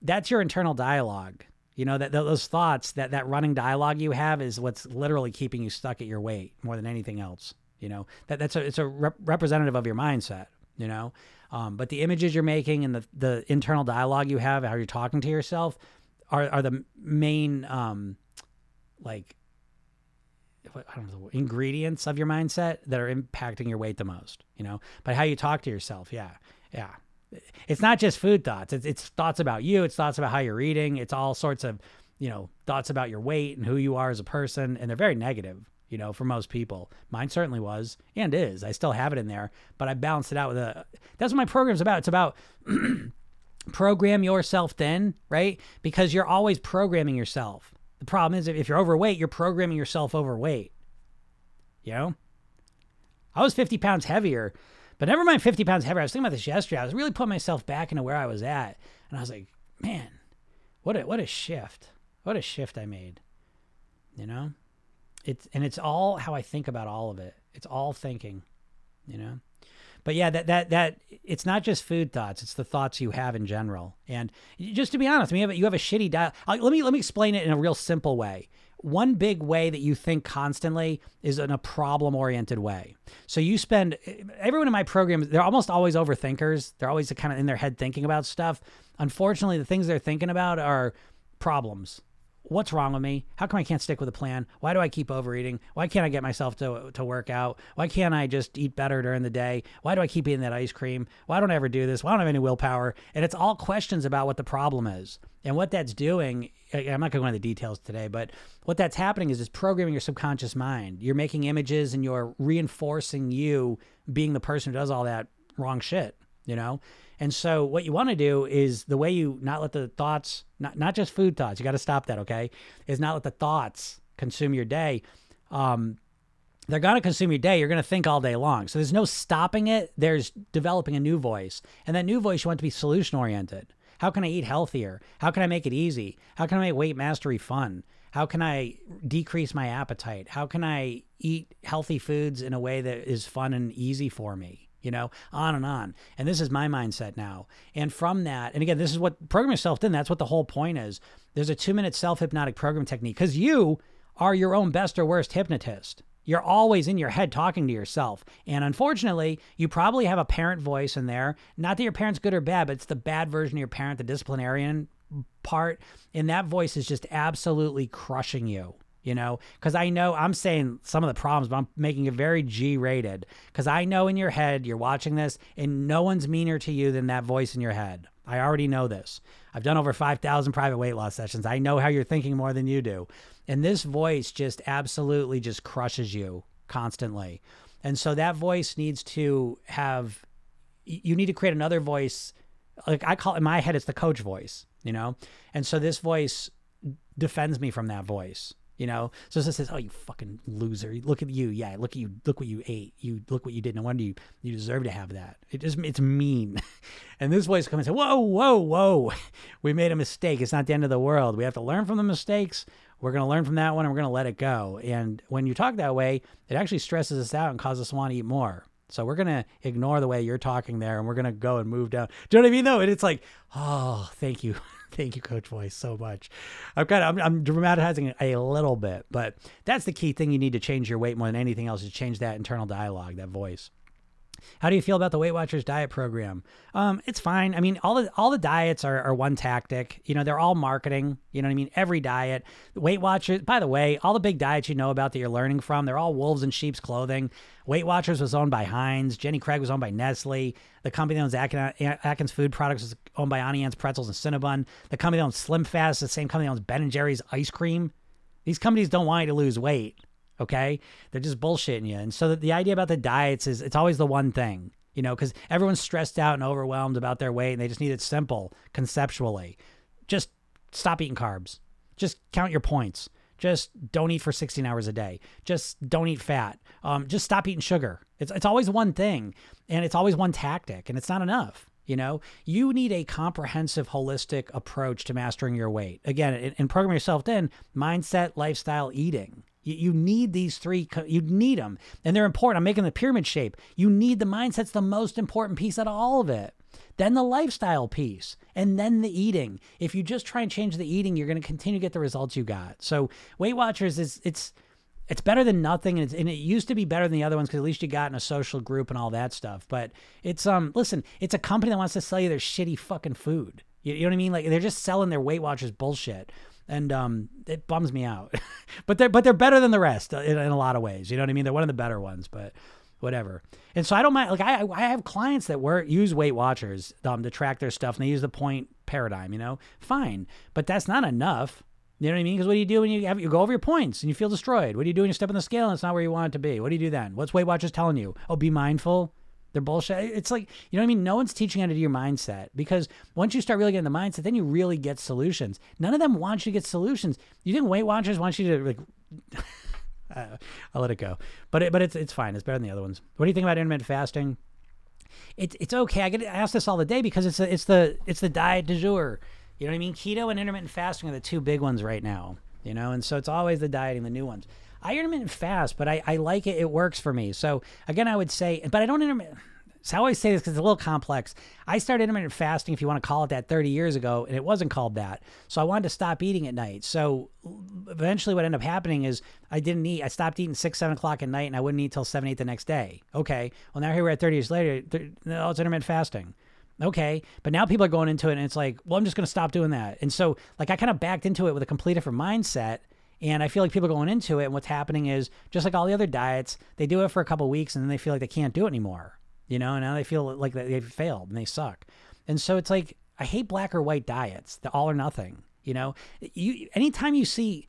that's your internal dialogue. You know that those thoughts, that that running dialogue you have, is what's literally keeping you stuck at your weight more than anything else. You know that that's a it's a rep- representative of your mindset. You know, um, but the images you're making and the the internal dialogue you have, how you're talking to yourself, are are the main um, like I don't know ingredients of your mindset that are impacting your weight the most. You know, but how you talk to yourself, yeah, yeah. It's not just food thoughts. It's it's thoughts about you. It's thoughts about how you're eating. It's all sorts of you know thoughts about your weight and who you are as a person, and they're very negative. You know, for most people, mine certainly was and is. I still have it in there, but I balanced it out with a. That's what my program's about. It's about program yourself thin, right? Because you're always programming yourself. The problem is if you're overweight, you're programming yourself overweight. You know? I was 50 pounds heavier, but never mind 50 pounds heavier. I was thinking about this yesterday. I was really putting myself back into where I was at. And I was like, man, what a what a shift. What a shift I made. You know? It's and it's all how I think about all of it. It's all thinking, you know? but yeah, that that that it's not just food thoughts; it's the thoughts you have in general. And just to be honest, I mean, you have, you have a shitty diet. Let me let me explain it in a real simple way. One big way that you think constantly is in a problem oriented way. So you spend everyone in my program, they're almost always overthinkers. They're always kind of in their head thinking about stuff. Unfortunately, the things they're thinking about are problems what's wrong with me? How come I can't stick with a plan? Why do I keep overeating? Why can't I get myself to, to work out? Why can't I just eat better during the day? Why do I keep eating that ice cream? Why don't I ever do this? Why don't I have any willpower? And it's all questions about what the problem is. And what that's doing, I'm not going to go into the details today, but what that's happening is it's programming your subconscious mind. You're making images and you're reinforcing you being the person who does all that wrong shit, you know? And so what you want to do is the way you not let the thoughts, not not just food thoughts, you got to stop that, okay? Is not let the thoughts consume your day. Um, they're going to consume your day. You're going to think all day long. So there's no stopping it. There's developing a new voice. And that new voice you want to be solution oriented. How can I eat healthier? How can I make it easy? How can I make weight mastery fun? How can I decrease my appetite? How can I eat healthy foods in a way that is fun and easy for me? You know, on and on. And this is my mindset now. And from that, and again, this is what program yourself thin. That's what the whole point is. There's a two minute self hypnotic program technique because you are your own best or worst hypnotist. You're always in your head talking to yourself. And unfortunately, you probably have a parent voice in there. Not that your parent's good or bad, but it's the bad version of your parent, the disciplinarian part. And that voice is just absolutely crushing you you know? Because i know i'm saying some of the problems but i'm making it very g rated because i know in your head you're watching this and no one's meaner to you than that voice in your head. I already know this. I've done over 5000 private weight loss sessions. I know how you're thinking more than you do. And this voice just absolutely just crushes you constantly. And so that voice needs to have you need to create another voice. Like i call in my head it's the coach voice you know? And so this voice defends me from that voice you know, so it says, "Oh, you fucking loser! Look at you! Yeah, look at you! Look what you ate! You look what you did! No wonder you you deserve to have that. It just it's mean." and this voice comes and say, "Whoa, whoa, whoa! We made a mistake. It's not the end of the world. We have to learn from the mistakes. We're going to learn from that one, and we're going to let it go." And when you talk that way, it actually stresses us out and causes us to want to eat more. So we're gonna ignore the way you're talking there, and we're gonna go and move down. Do you know what I mean? Though, and it's like, oh, thank you. Thank you, Coach Voice, so much. I'm kind of I'm, I'm dramatizing a little bit, but that's the key thing. You need to change your weight more than anything else. Is change that internal dialogue, that voice. How do you feel about the Weight Watchers diet program? Um, it's fine. I mean, all the all the diets are, are one tactic. You know, they're all marketing. You know what I mean? Every diet. Weight Watchers. By the way, all the big diets you know about that you're learning from, they're all wolves in sheep's clothing. Weight Watchers was owned by Heinz. Jenny Craig was owned by Nestle. The company that owns Atkins Atkins Food Products is owned by Anne's Pretzels and Cinnabon. The company that owns Slim Fast, the same company that owns Ben and Jerry's ice cream. These companies don't want you to lose weight. Okay, they're just bullshitting you. And so the, the idea about the diets is it's always the one thing, you know, because everyone's stressed out and overwhelmed about their weight, and they just need it simple conceptually. Just stop eating carbs. Just count your points. Just don't eat for 16 hours a day. Just don't eat fat. Um, just stop eating sugar. It's, it's always one thing and it's always one tactic and it's not enough. You know, you need a comprehensive, holistic approach to mastering your weight. Again, and, and program yourself in mindset, lifestyle, eating. You, you need these three, you need them, and they're important. I'm making the pyramid shape. You need the mindset's the most important piece out of all of it. then the lifestyle piece, and then the eating. If you just try and change the eating, you're going to continue to get the results you got. So Weight Watchers is it's it's better than nothing, and, and, it used to be better than the other ones because at least you got in a social group and all that stuff. But it's um, listen, it's a company that wants to sell you their shitty fucking food. You, you know what I mean? Like they're just selling their Weight Watchers bullshit, and um, it bums me out. but they're but they're better than the rest in, in a lot of ways. You know what I mean? They're one of the better ones, but whatever. And so I don't mind. Like I, I have clients that work use Weight Watchers um, to track their stuff, and they use the point paradigm. You know, fine, but that's not enough. You know what I mean? Because what do you do when you have you go over your points and you feel destroyed? What do you do when you step on the scale and it's not where you want it to be? What do you do then? What's Weight Watchers telling you? Oh, be mindful. They're bullshit. It's like you know what I mean. No one's teaching how to do your mindset because once you start really getting the mindset, then you really get solutions. None of them want you to get solutions. You think Weight Watchers want you to like? uh, I'll let it go. But it, but it's it's fine. It's better than the other ones. What do you think about intermittent fasting? It's it's okay. I get asked this all the day because it's it's the it's the diet du jour. You know what I mean? Keto and intermittent fasting are the two big ones right now. You know, and so it's always the dieting, the new ones. I intermittent fast, but I, I like it. It works for me. So again, I would say, but I don't intermittent. So I always say this because it's a little complex. I started intermittent fasting, if you want to call it that, 30 years ago, and it wasn't called that. So I wanted to stop eating at night. So eventually, what ended up happening is I didn't eat. I stopped eating six, seven o'clock at night, and I wouldn't eat till seven, eight the next day. Okay. Well, now here we're at 30 years later. No, it's intermittent fasting okay but now people are going into it and it's like well i'm just going to stop doing that and so like i kind of backed into it with a complete different mindset and i feel like people going into it and what's happening is just like all the other diets they do it for a couple weeks and then they feel like they can't do it anymore you know? And now they feel like they've failed and they suck. And so it's like i hate black or white diets the all or nothing you know? You anytime you see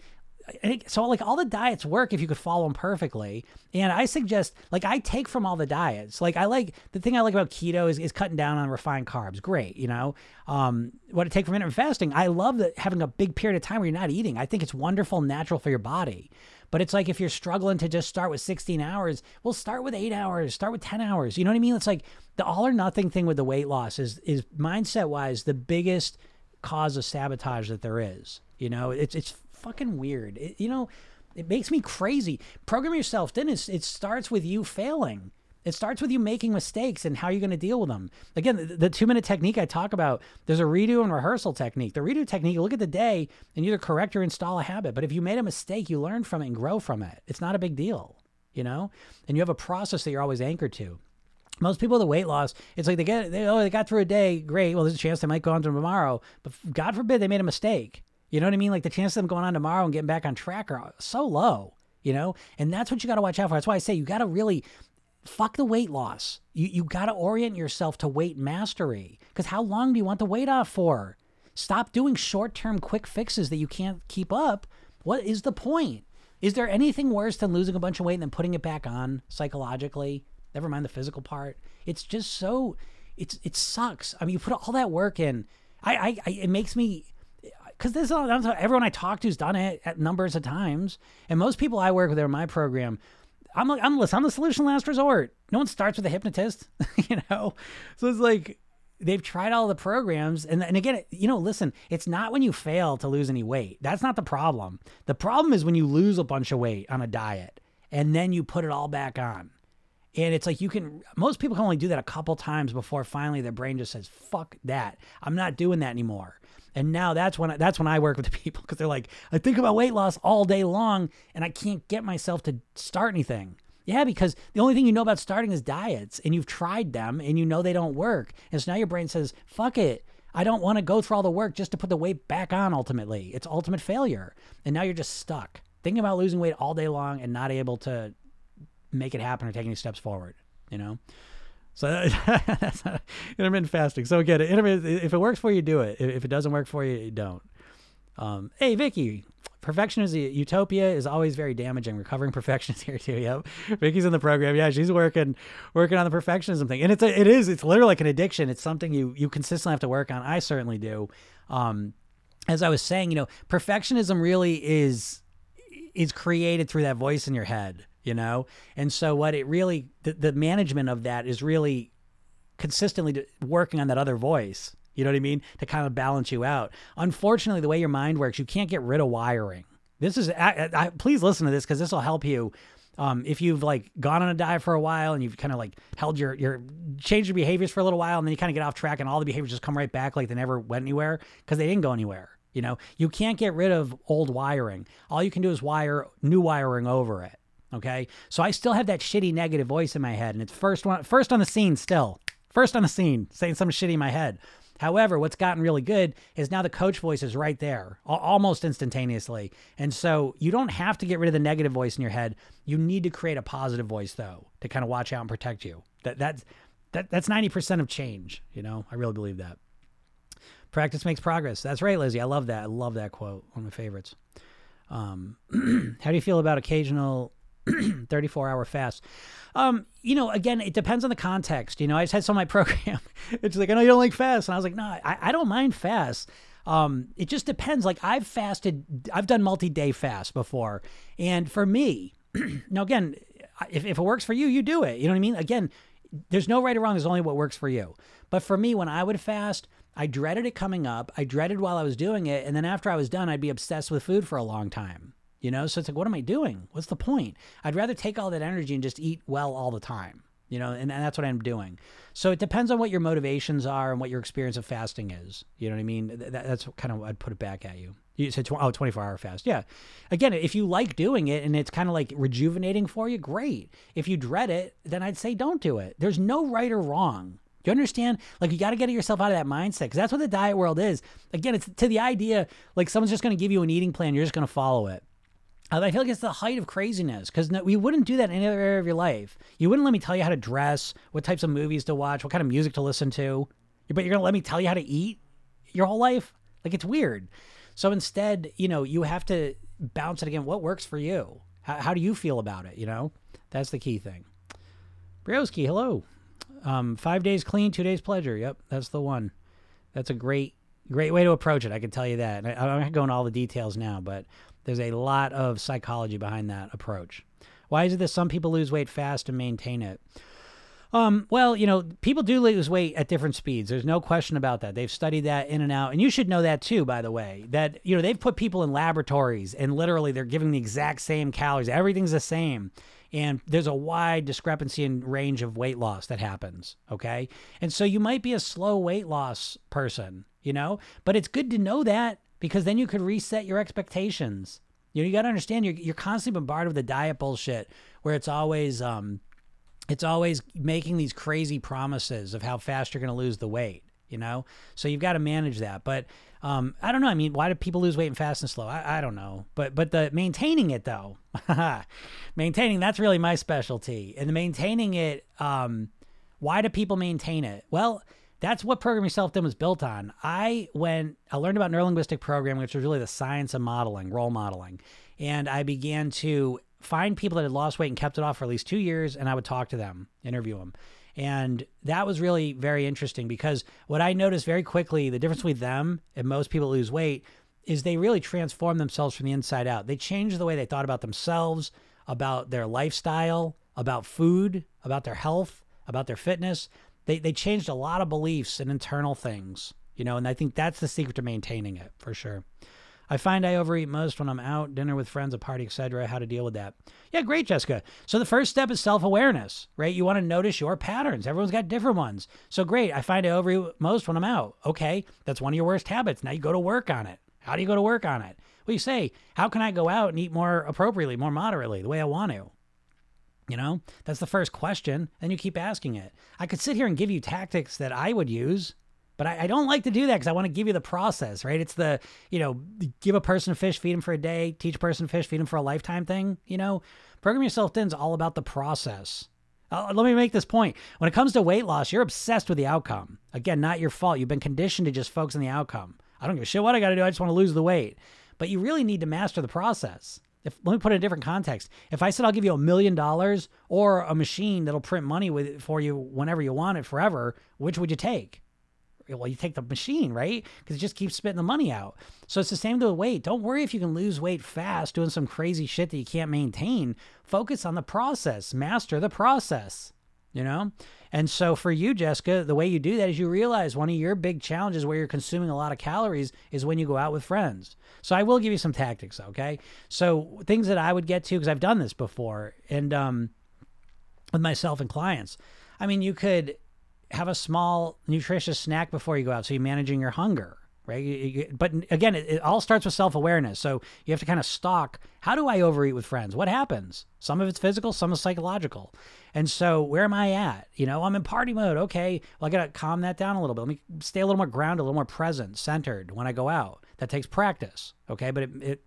so like all the diets work if you could follow them perfectly. And i suggest like i take from all the diets. Like i like the thing i like about keto is, is cutting down on refined carbs. Great you know? Um, what i take from intermittent fasting i love that having a big period of time where you're not eating. I think it's wonderful natural for your body. But it's like if you're struggling to just start with 16 hours well start with eight hours start with 10 hours. You know what i mean? It's like the all or nothing thing with the weight loss is is mindset wise the biggest cause of sabotage that there is you know? It's it's fucking weird. It, you know, it makes me crazy. Program yourself. Then it starts with you failing. It starts with you making mistakes and how you're going to deal with them. Again, the, the, two minute technique I talk about, there's a redo and rehearsal technique. The redo technique, look at the day and either correct or install a habit. But if you made a mistake, you learn from it and grow from it. It's not a big deal, you know? And you have a process that you're always anchored to. Most people with the weight loss, it's like they get, they, oh, they got through a day, great. Well, there's a chance they might go on to tomorrow. But God forbid they made a mistake you know what I mean? Like the chance of them going on tomorrow and getting back on track are so low, you know? And that's what you got to watch out for. That's why I say you got to really fuck the weight loss. You, you got to orient yourself to weight mastery. Because how long do you want the weight off for? Stop doing short term quick fixes that you can't keep up. What is the point? Is there anything worse than losing a bunch of weight and then putting it back on psychologically? Never mind the physical part. It's just so it's it sucks. I mean, you put all that work in. I, I, I it makes me because this is everyone I talk to's done it at numbers of times, and most people I work with are in my program. I'm like, I'm listen, I'm the solution last resort. No one starts with a hypnotist, you know. So it's like they've tried all the programs, and and again, you know, listen, it's not when you fail to lose any weight. That's not the problem. The problem is when you lose a bunch of weight on a diet and then you put it all back on. And it's like you can, most people can only do that a couple times before finally their brain just says, fuck that. I'm not doing that anymore. And now that's when I, that's when I work with the people because they're like, I think about weight loss all day long and I can't get myself to start anything. Yeah, because the only thing you know about starting is diets and you've tried them and you know they don't work. And so now your brain says, fuck it. I don't want to go through all the work just to put the weight back on ultimately. It's ultimate failure. And now you're just stuck thinking about losing weight all day long and not able to make it happen or take any steps forward, you know? So that's intermittent fasting. So again, intermittent, if it works for you, do it. If it doesn't work for you, don't. Um, hey, Vicky, perfection is a utopia is always very damaging. Recovering perfectionist here too. Yep, Vicky's in the program. Yeah, she's working working on the perfectionism thing, and it's a, it is it's literally like an addiction. It's something you you consistently have to work on. I certainly do. Um, as I was saying, you know, perfectionism really is is created through that voice in your head you know? And so what it really, the, the management of that is really consistently working on that other voice. You know what I mean? To kind of balance you out. Unfortunately, the way your mind works, you can't get rid of wiring. This is, I, I, please listen to this because this will help you. Um, if you've like gone on a diet for a while and you've kind of like held your your changed your behaviors for a little while and then you kind of get off track and all the behaviors just come right back like they never went anywhere because they didn't go anywhere. You know, you can't get rid of old wiring. All you can do is wire new wiring over it. Okay, so I still have that shitty negative voice in my head, and it's first one, first on the scene still, first on the scene, saying some shitty in my head. However, what's gotten really good is now the coach voice is right there almost instantaneously. And so you don't have to get rid of the negative voice in your head. You need to create a positive voice though to kind of watch out and protect you. That that's that that's 90% of change, you know? I really believe that. Practice makes progress. That's right, Lizzie. I love that. I love that quote. One of my favorites. Um, how do you feel about occasional 34 hour fast? Um, you know, again, it depends on the context. You know, I just had some of my program. it's like, I know you don't like fast. And I was like, no, I, I don't mind fast. Um, it just depends. Like I've fasted, I've done multi-day fast before. And for me, now again, if, if it works for you, you do it. You know what I mean? Again, there's no right or wrong. There's only what works for you. But for me, when I would fast, I dreaded it coming up. I dreaded while I was doing it. And then after I was done, I'd be obsessed with food for a long time. You know, so it's like, what am I doing? What's the point? I'd rather take all that energy and just eat well all the time. You know, and, and that's what I'm doing. So it depends on what your motivations are and what your experience of fasting is. You know what I mean? That, that's kind of I'd put it back at you. You said, tw- oh, 24 hour fast. Yeah. Again, if you like doing it and it's kind of like rejuvenating for you, great. If you dread it, then I'd say don't do it. There's no right or wrong. You understand? Like you got to get yourself out of that mindset because that's what the diet world is. Again, it's to the idea like someone's just going to give you an eating plan, you're just going to follow it. I feel like it's the height of craziness because no, we wouldn't do that in any other area of your life. You wouldn't let me tell you how to dress, what types of movies to watch, what kind of music to listen to, but you're going to let me tell you how to eat your whole life? Like it's weird. So instead, you know, you have to bounce it again. What works for you? How, how do you feel about it? You know, that's the key thing. Brioski, hello. Um, five days clean, two days pleasure. Yep, that's the one. That's a great, great way to approach it. I can tell you that. I, I'm not going all the details now, but there's a lot of psychology behind that approach. Why is it that some people lose weight fast and maintain it? Um, well, you know, people do lose weight at different speeds. There's no question about that. They've studied that in and out. And you should know that too, by the way, that, you know, they've put people in laboratories and literally they're giving the exact same calories. Everything's the same. And there's a wide discrepancy in range of weight loss that happens. Okay. And so you might be a slow weight loss person, you know, but it's good to know that because then you could reset your expectations. You know, you got to understand you're, you're constantly bombarded with the diet bullshit where it's always, um, it's always making these crazy promises of how fast you're going to lose the weight, you know? So you've got to manage that. But um, I don't know. I mean, why do people lose weight and fast and slow? I, I don't know. But but the maintaining it though, maintaining that's really my specialty. And the maintaining it, um, why do people maintain it? Well, that's what Program Yourself Thin was built on. I went, I learned about neurolinguistic programming, which was really the science of modeling, role modeling. And I began to find people that had lost weight and kept it off for at least two years, and I would talk to them, interview them. And that was really very interesting because what I noticed very quickly, the difference between them and most people lose weight is they really transform themselves from the inside out. They change the way they thought about themselves, about their lifestyle, about food, about their health, about their fitness they they changed a lot of beliefs and internal things, you know, and I think that's the secret to maintaining it for sure. I find I overeat most when I'm out, dinner with friends, a party, etc. How to deal with that? Yeah, great, Jessica. So the first step is self-awareness, right? You want to notice your patterns. Everyone's got different ones. So great. I find I overeat most when I'm out. Okay, that's one of your worst habits. Now you go to work on it. How do you go to work on it? Well, you say, how can I go out and eat more appropriately, more moderately, the way I want to? You know, that's the first question. Then you keep asking it. I could sit here and give you tactics that I would use, but I, I don't like to do that because I want to give you the process, right? It's the, you know, give a person a fish, feed him for a day, teach a person fish, feed him for a lifetime thing. You know, program yourself thin is all about the process. Uh, let me make this point. When it comes to weight loss, you're obsessed with the outcome. Again, not your fault. You've been conditioned to just focus on the outcome. I don't give a shit what I got to do. I just want to lose the weight. But you really need to master the process if let me put it in a different context. If I said I'll give you a million dollars or a machine that'll print money with for you whenever you want it forever, which would you take? Well, you take the machine, right? Because it just keeps spitting the money out. So it's the same with weight. Don't worry if you can lose weight fast doing some crazy shit that you can't maintain. Focus on the process. Master the process. You know? And so for you, Jessica, the way you do that is you realize one of your big challenges where you're consuming a lot of calories is when you go out with friends. So I will give you some tactics, okay? So things that I would get to because I've done this before and um with myself and clients. I mean, you could have a small nutritious snack before you go out so you're managing your hunger right? But again, it, it, all starts with self awareness. So you have to kind of stalk how do I overeat with friends? What happens? Some of it's physical, some is psychological. And so where am I at? You know, I'm in party mode. Okay. Well, I got to calm that down a little bit. Let me stay a little more grounded, a little more present, centered when I go out. That takes practice. Okay. But it, it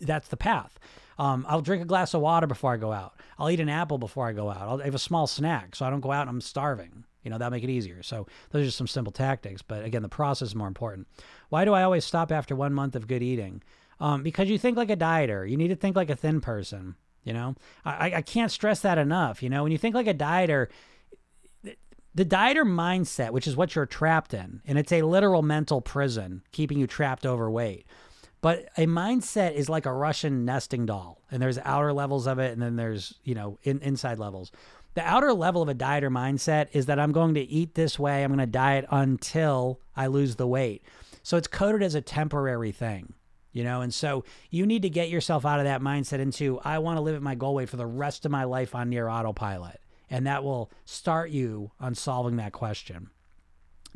that's the path. Um, I'll drink a glass of water before I go out. I'll eat an apple before I go out. I'll have a small snack so I don't go out and I'm starving. You know, that'll make it easier. So those are just some simple tactics. But again, the process is more important. Why do I always stop after one month of good eating? Um, because you think like a dieter. You need to think like a thin person. You know, I, I can't stress that enough. You know, when you think like a dieter, the dieter mindset, which is what you're trapped in, and it's a literal mental prison keeping you trapped overweight. But a mindset is like a Russian nesting doll, and there's outer levels of it, and then there's you know in, inside levels. The outer level of a dieter mindset is that I'm going to eat this way. I'm going to diet until I lose the weight. So it's coded as a temporary thing, you know? And so you need to get yourself out of that mindset into, I want to live at my goal weight for the rest of my life on near autopilot. And that will start you on solving that question.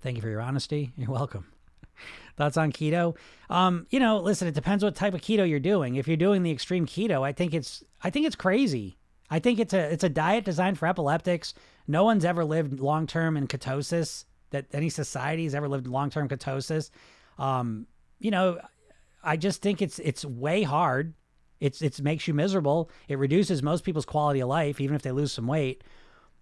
Thank you for your honesty. You're welcome. Thoughts on keto? Um, you know, listen, it depends what type of keto you're doing. If you're doing the extreme keto, I think it's I think it's crazy. I think it's a it's a diet designed for epileptics. No one's ever lived long term in ketosis. That any society has ever lived long term ketosis. Um, you know, I just think it's it's way hard. It's it makes you miserable. It reduces most people's quality of life, even if they lose some weight.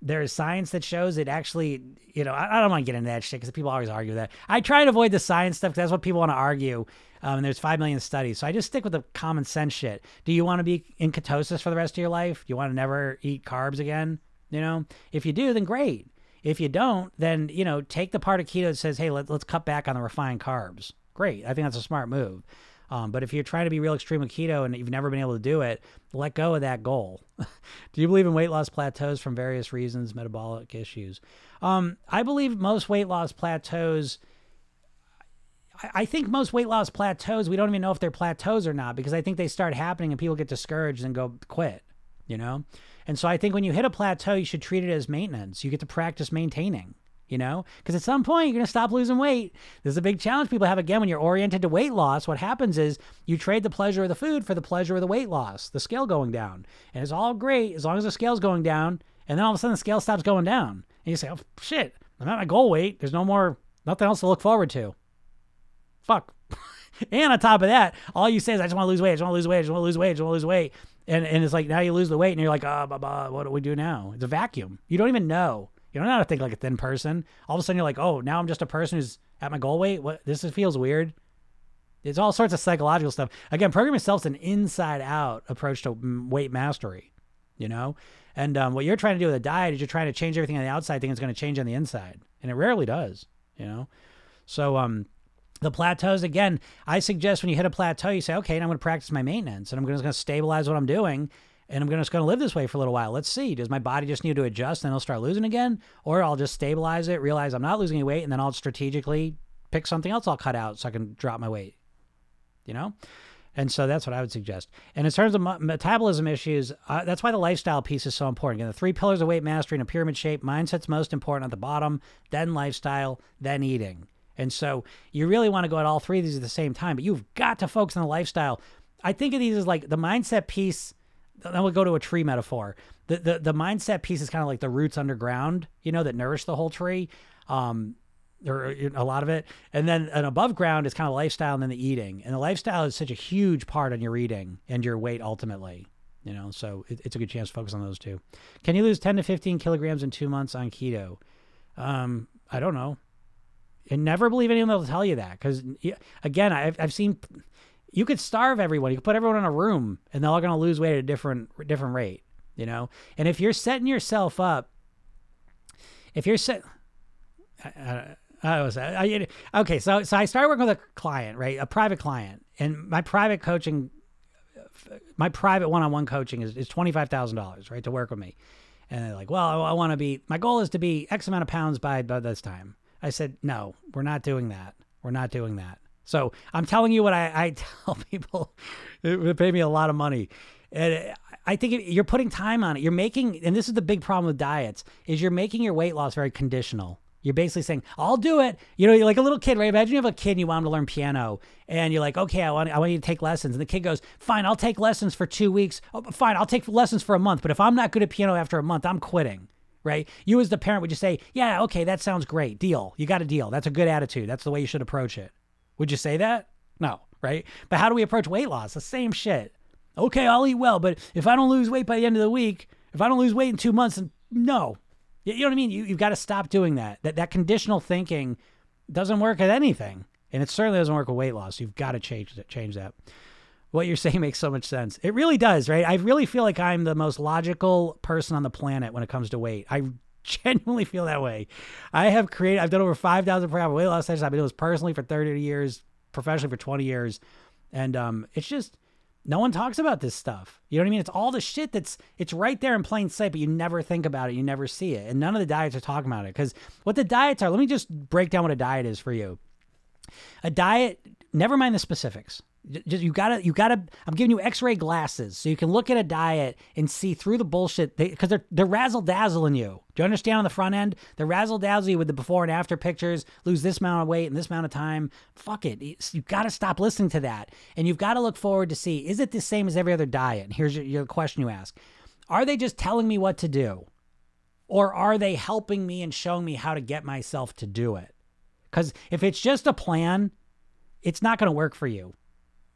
There is science that shows it actually. You know, I, I don't want to get into that shit because people always argue that. I try to avoid the science stuff because that's what people want to argue. Um, and there's 5 million studies. So I just stick with the common sense shit. Do you want to be in ketosis for the rest of your life? Do you want to never eat carbs again? You know, if you do, then great. If you don't, then, you know, take the part of keto that says, hey, let, let's cut back on the refined carbs. Great. I think that's a smart move. Um, but if you're trying to be real extreme with keto and you've never been able to do it, let go of that goal. do you believe in weight loss plateaus from various reasons, metabolic issues? Um, I believe most weight loss plateaus I think most weight loss plateaus, we don't even know if they're plateaus or not because I think they start happening and people get discouraged and go quit, you know? And so I think when you hit a plateau, you should treat it as maintenance. You get to practice maintaining, you know? Because at some point, you're going to stop losing weight. This is a big challenge people have again when you're oriented to weight loss. What happens is you trade the pleasure of the food for the pleasure of the weight loss, the scale going down. And it's all great as long as the scale's going down. And then all of a sudden, the scale stops going down. And you say, oh, shit, I'm at my goal weight. There's no more, nothing else to look forward to fuck. and on top of that, all you say is, I just want to lose weight. I just want to lose weight. I just want to lose weight. I just want to lose weight. And, and it's like, now you lose the weight and you're like, oh, blah, blah, what do we do now? It's a vacuum. You don't even know. You don't know how to think like a thin person. All of a sudden you're like, oh, now I'm just a person who's at my goal weight. What? This feels weird. It's all sorts of psychological stuff. Again, programming yourself is an inside out approach to weight mastery, you know? And um, what you're trying to do with a diet is you're trying to change everything on the outside, thinking it's going to change on the inside. And it rarely does, you know? So, um, the plateaus again i suggest when you hit a plateau you say okay i'm going to practice my maintenance and i'm just going to stabilize what i'm doing and i'm just going to live this way for a little while let's see does my body just need to adjust and it'll start losing again or i'll just stabilize it realize i'm not losing any weight and then i'll strategically pick something else i'll cut out so i can drop my weight you know and so that's what I would suggest. And in terms of metabolism issues, uh, that's why the lifestyle piece is so important. Again, the three pillars of weight mastery in a pyramid shape mindset's most important at the bottom, then lifestyle, then eating. And so you really want to go at all three of these at the same time, but you've got to focus on the lifestyle. I think of these as like the mindset piece. Then we'll go to a tree metaphor. The, the, the mindset piece is kind of like the roots underground, you know, that nourish the whole tree. Um, or a lot of it. And then an above ground is kind of lifestyle and then the eating. And the lifestyle is such a huge part on your eating and your weight ultimately. You know, so it, it's a good chance to focus on those two. Can you lose 10 to 15 kilograms in two months on keto? Um, I don't know. And never believe anyone that'll tell you that. Because, again, I've, I've seen you could starve everyone. You could put everyone in a room and they're all going to lose weight at a different, different rate, you know? And if you're setting yourself up, if you're set, I, I was I, okay. So so I started working with a client, right? A private client, and my private coaching, my private one-on-one coaching is, is twenty five thousand dollars, right, to work with me. And they're like, well, I, I want to be, my goal is to be X amount of pounds by, by this time. I said, no, we're not doing that. We're not doing that. So I'm telling you what I, I tell people who pay me a lot of money. And I think you're putting time on it. You're making, and this is the big problem with diets, is you're making your weight loss very conditional. You're basically saying, "I'll do it." You know, you're like a little kid, right? Imagine you have a kid and you want him to learn piano, and you're like, "Okay, I want, I want you to take lessons." And the kid goes, "Fine, I'll take lessons for two weeks. Oh, fine, I'll take lessons for a month. But if I'm not good at piano after a month, I'm quitting." Right? You as the parent would just say, "Yeah, okay, that sounds great. Deal. You got a deal. That's a good attitude. That's the way you should approach it." Would you say that? No, right? But how do we approach weight loss? The same shit. Okay, I'll eat well, but if I don't lose weight by the end of the week, if I don't lose weight in two months, no, you know what I mean? You, you've got to stop doing that. That that conditional thinking doesn't work at anything, and it certainly doesn't work with weight loss. You've got to change. Change that. What you're saying makes so much sense. It really does, right? I really feel like I'm the most logical person on the planet when it comes to weight. I genuinely feel that way. I have created. I've done over five thousand per hour weight loss sessions. I've been doing this personally for 30 years, professionally for 20 years, and um, it's just no one talks about this stuff. You know what I mean? It's all the shit that's it's right there in plain sight, but you never think about it. You never see it. And none of the diets are talking about it. Because what the diets are, let me just break down what a diet is for you. A diet, never mind the specifics. Just you gotta you gotta I'm giving you X-ray glasses so you can look at a diet and see through the bullshit they because they, are they're razzle dazzling you. Do you understand on the front end? They're razzle dazzle you with the before and after pictures. Lose this amount of weight in this amount of time. Fuck it. You got to stop listening to that, and you've got to look forward to see is it the same as every other diet? And here's your, your question you ask: Are they just telling me what to do, or are they helping me and showing me how to get myself to do it? Because if it's just a plan, it's not going to work for you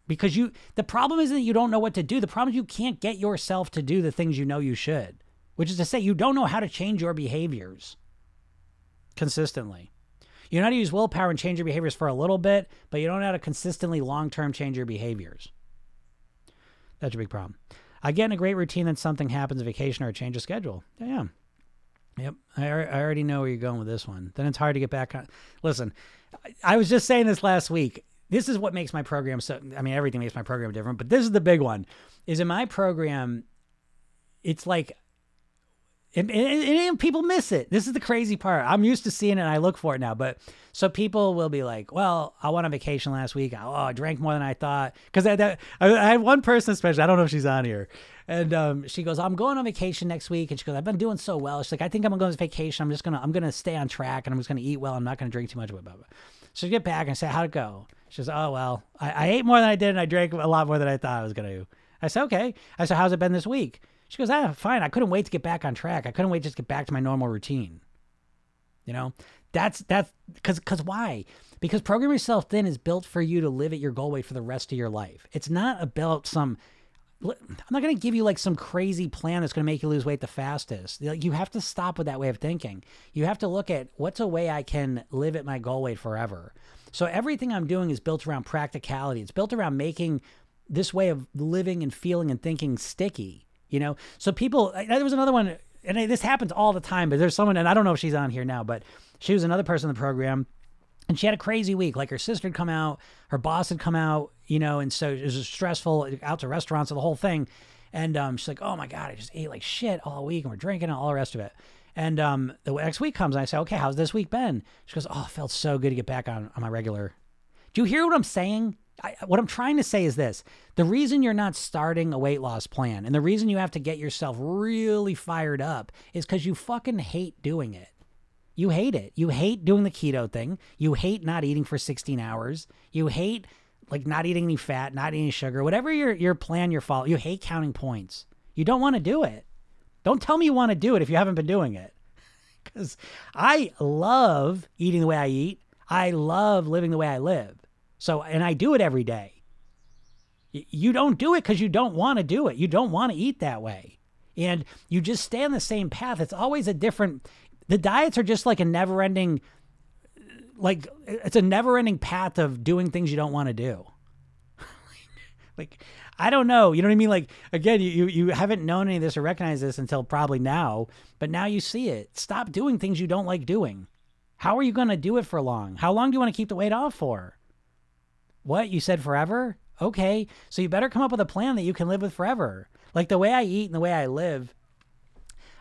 because you the problem isn't that you don't know what to do. The problem is you can't get yourself to do the things you know you should which is to say you don't know how to change your behaviors consistently. You know how to use willpower and change your behaviors for a little bit but you don't know how to consistently long-term change your behaviors. That's your big problem. I get in a great routine then something happens a vacation or a change of schedule. Yeah Yep, I, I already know where you're going with this one. Then it's hard to get back on. Listen, I was just saying this last week this is what makes my program so i mean everything makes my program different but this is the big one is in my program it's like and, and, people miss it. This is the crazy part. I'm used to seeing it and i look for it now but so people will be like well i went on vacation last week. Oh i drank more than i thought. Because I, I, I, had one person especially i don't know if she's on here and um, she goes i'm going on vacation next week and she goes i've been doing so well. She's like i think i'm gonna go on vacation. I'm just gonna i'm gonna stay on track and i'm just gonna eat well. I'm not gonna drink too much blah, blah, so you get back and say how'd it go she says, "Oh well, I, I ate more than I did, and I drank a lot more than I thought I was gonna." do." I said, "Okay." I said, "How's it been this week?" She goes, "Ah, fine. I couldn't wait to get back on track. I couldn't wait to just get back to my normal routine." You know, that's that's because because why? Because program yourself thin is built for you to live at your goal weight for the rest of your life. It's not about some. I'm not going to give you like some crazy plan that's going to make you lose weight the fastest. Like you have to stop with that way of thinking. You have to look at what's a way I can live at my goal weight forever. So everything I'm doing is built around practicality. It's built around making this way of living and feeling and thinking sticky, you know? So people, there was another one, and this happens all the time, but there's someone, and I don't know if she's on here now, but she was another person in the program. And she had a crazy week. Like her sister had come out, her boss had come out, you know, and so it was stressful out to restaurants, so the whole thing. And um, she's like, "Oh my god, I just ate like shit all week, and we're drinking and all the rest of it." And um, the next week comes, and I say, okay, how's this week been? She goes, oh, it felt so good to get back on, on my regular. Do you hear what I'm saying? I, what I'm trying to say is this the reason you're not starting a weight loss plan and the reason you have to get yourself really fired up is because you fucking hate doing it. You hate it. You hate doing the keto thing. You hate not eating for 16 hours. You hate like not eating any fat, not eating sugar, whatever your, your plan you're following. You hate counting points. You don't want to do it. Don't tell me you want to do it if you haven't been doing it. Because I love eating the way I eat. I love living the way I live. So, and I do it every day. You don't do it because you don't want to do it. You don't want to eat that way. And you just stay on the same path. It's always a different, the diets are just like a never ending, like, it's a never ending path of doing things you don't want to do. like, I don't know. You know what I mean? Like again, you you haven't known any of this or recognized this until probably now, but now you see it. Stop doing things you don't like doing. How are you going to do it for long? How long do you want to keep the weight off for? What? You said forever? Okay. So you better come up with a plan that you can live with forever. Like the way I eat and the way I live,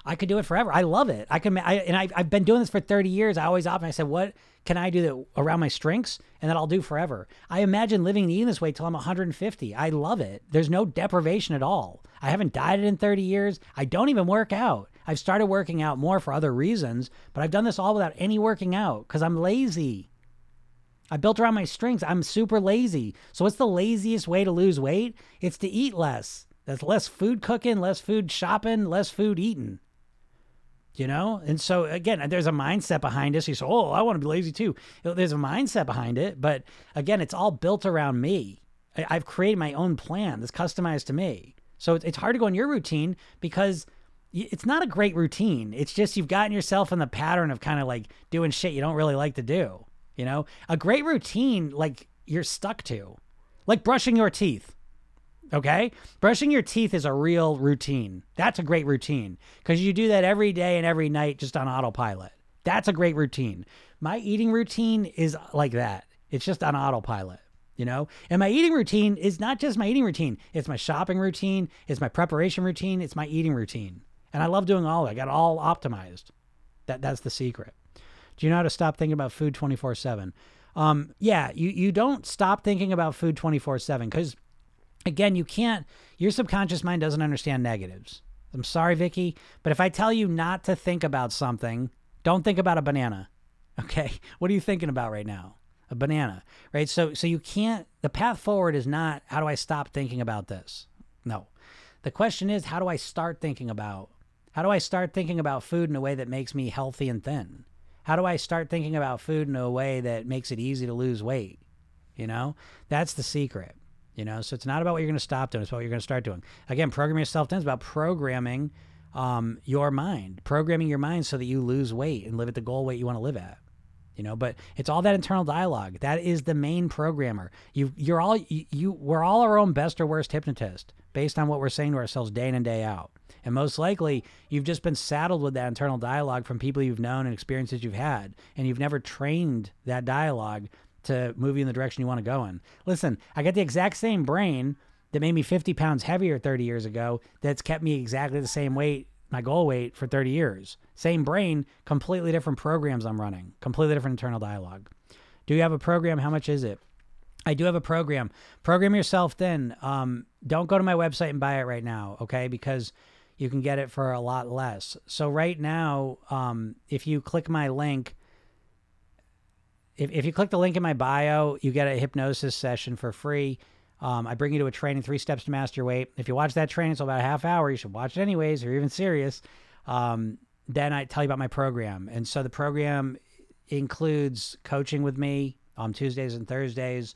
I could do it forever. I love it. I can, I, and I, I've been doing this for 30 years. I always opt. I said, what can I do that around my strengths and that I'll do forever? I imagine living and eating this way till I'm 150. I love it. There's no deprivation at all. I haven't dieted in 30 years. I don't even work out. I've started working out more for other reasons, but I've done this all without any working out because I'm lazy. I built around my strengths. I'm super lazy. So what's the laziest way to lose weight? It's to eat less. That's less food cooking, less food shopping, less food eating. You know? And so again, uh, there's a mindset behind this. You say, Oh, I want to be lazy too. There's a mindset behind it. But again, it's all built around me. I've created my own plan that's customized to me. So it's hard to go in your routine because it's not a great routine. It's just you've gotten yourself in the pattern of kind of like doing shit you don't really like to do. You know, a great routine like you're stuck to, like brushing your teeth. Okay, brushing your teeth is a real routine. That's a great routine because you do that every day and every night just on autopilot. That's a great routine. My eating routine is like that. It's just on autopilot you know? And my eating routine is not just my eating routine. It's my shopping routine. It's my preparation routine. It's my eating routine. And i love doing all of it. I got all optimized. That that's the secret. Do you know how to stop thinking about food 24 7 um, yeah you, you don't stop thinking about food 24 7 because again you can't your subconscious mind doesn't understand negatives i'm sorry vicky but if i tell you not to think about something don't think about a banana okay what are you thinking about right now a banana, right? So so you can't the path forward is not how do I stop thinking about this? No. The question is how do I start thinking about how do I start thinking about food in a way that makes me healthy and thin? How do I start thinking about food in a way that makes it easy to lose weight? You know? That's the secret. You know, so it's not about what you're going to stop doing, it's what you're going to start doing. Again, programming yourself thin is about programming um, your mind, programming your mind so that you lose weight and live at the goal weight you want to live at you know? But it's all that internal dialogue. That is the main programmer. You you're all you, you we're all our own best or worst hypnotist based on what we're saying to ourselves day in and day out. And most likely you've just been saddled with that internal dialogue from people you've known and experiences you've had and you've never trained that dialogue to move you in the direction you want to go in listen i got the exact same brain that made me 50 pounds heavier 30 years ago that's kept me exactly the same weight my goal weight for 30 years. Same brain, completely different programs I'm running, completely different internal dialogue. Do you have a program? How much is it? I do have a program. Program yourself thin. Um, don't go to my website and buy it right now, okay? Because you can get it for a lot less. So right now, um, if you click my link, if, if you click the link in my bio, you get a hypnosis session for free. Um, I bring you to a training, three steps to master your weight. If you watch that training, it's about a half hour. You should watch it anyways, you're even serious. Um, then I tell you about my program. And so the program includes coaching with me on Tuesdays and Thursdays.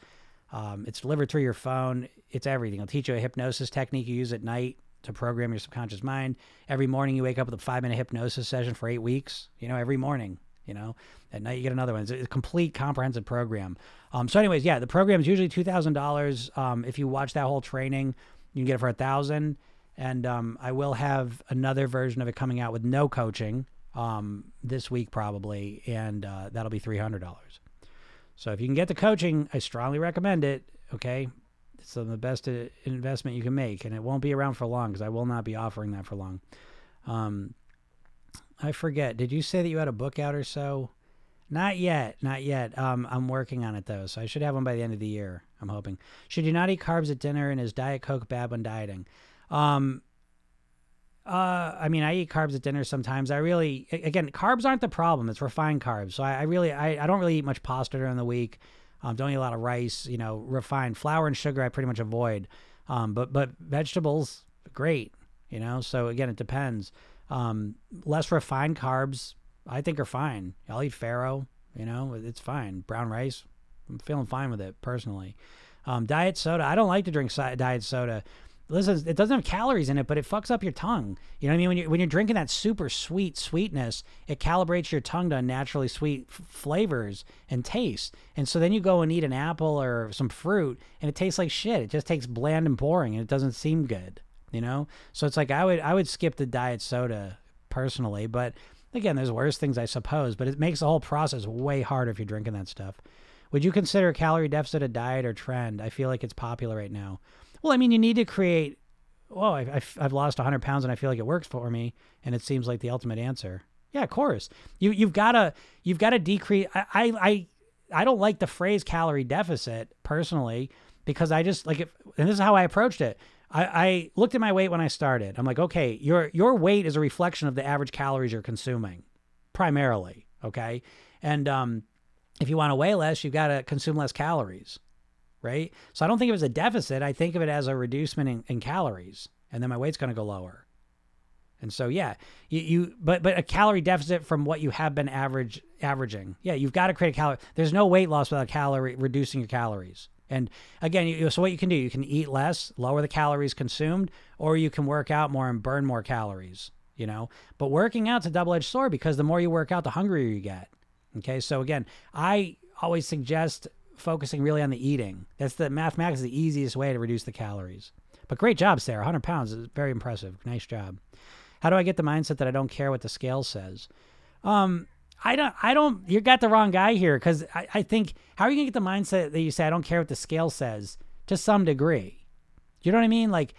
Um, it's delivered through your phone. It's everything. I'll teach you a hypnosis technique you use at night to program your subconscious mind. Every morning you wake up with a five minute hypnosis session for eight weeks. You know, every morning. You know, at night you get another one. It's a complete comprehensive program. Um, so, anyways, yeah, the program is usually two thousand um, dollars. If you watch that whole training, you can get it for a thousand. And um, I will have another version of it coming out with no coaching um, this week probably, and uh, that'll be three hundred dollars. So if you can get the coaching, I strongly recommend it. Okay, it's the best uh, investment you can make, and it won't be around for long because I will not be offering that for long. Um, I forget. Did you say that you had a book out or so? Not yet, not yet. Um, I'm working on it though, so I should have one by the end of the year. I'm hoping. Should you not eat carbs at dinner, and is Diet Coke bad when dieting? Um, uh, I mean, I eat carbs at dinner sometimes. I really, again, carbs aren't the problem. It's refined carbs. So I, I really, I, I don't really eat much pasta during the week. Um, don't eat a lot of rice. You know, refined flour and sugar I pretty much avoid. Um, but but vegetables, great. You know, so again, it depends. Um, less refined carbs, I think are fine. I'll eat farro. You know, it's fine. Brown rice, I'm feeling fine with it personally. Um, diet soda, I don't like to drink diet soda. Listen, it doesn't have calories in it, but it fucks up your tongue. You know what I mean? When you're when you're drinking that super sweet sweetness, it calibrates your tongue to naturally sweet f- flavors and taste. And so then you go and eat an apple or some fruit, and it tastes like shit. It just tastes bland and boring, and it doesn't seem good. You know? So it's like I would I would skip the diet soda personally, but again, there's worse things I suppose. But it makes the whole process way harder if you're drinking that stuff. Would you consider calorie deficit a diet or trend? I feel like it's popular right now. Well, I mean, you need to create I, I've, I've lost 100 pounds and I feel like it works for me, and it seems like the ultimate answer. Yeah, of course. You you've got to you've got to decrease. I, I I I don't like the phrase calorie deficit personally because I just like it. And this is how I approached it. I, I looked at my weight when I started. I'm like, okay, your your weight is a reflection of the average calories you're consuming, primarily. Okay, and um, if you want to weigh less, you've got to consume less calories, right? So I don't think of it as a deficit. I think of it as a reducement in, in calories, and then my weight's going to go lower. And so yeah, you, you but but a calorie deficit from what you have been average averaging. Yeah, you've got to create a calorie. There's no weight loss without calorie reducing your calories. And again, you, so what you can do, you can eat less, lower the calories consumed, or you can work out more and burn more calories. You know, but working out's a double-edged sword because the more you work out, the hungrier you get. Okay, so again, I always suggest focusing really on the eating. That's the mathematics is the easiest way to reduce the calories. But great job, Sarah. 100 pounds is very impressive. Nice job. How do I get the mindset that I don't care what the scale says? Um, I don't, I don't, you got the wrong guy here because I, I think, how are you going to get the mindset that you say, I don't care what the scale says to some degree? You know what I mean? Like,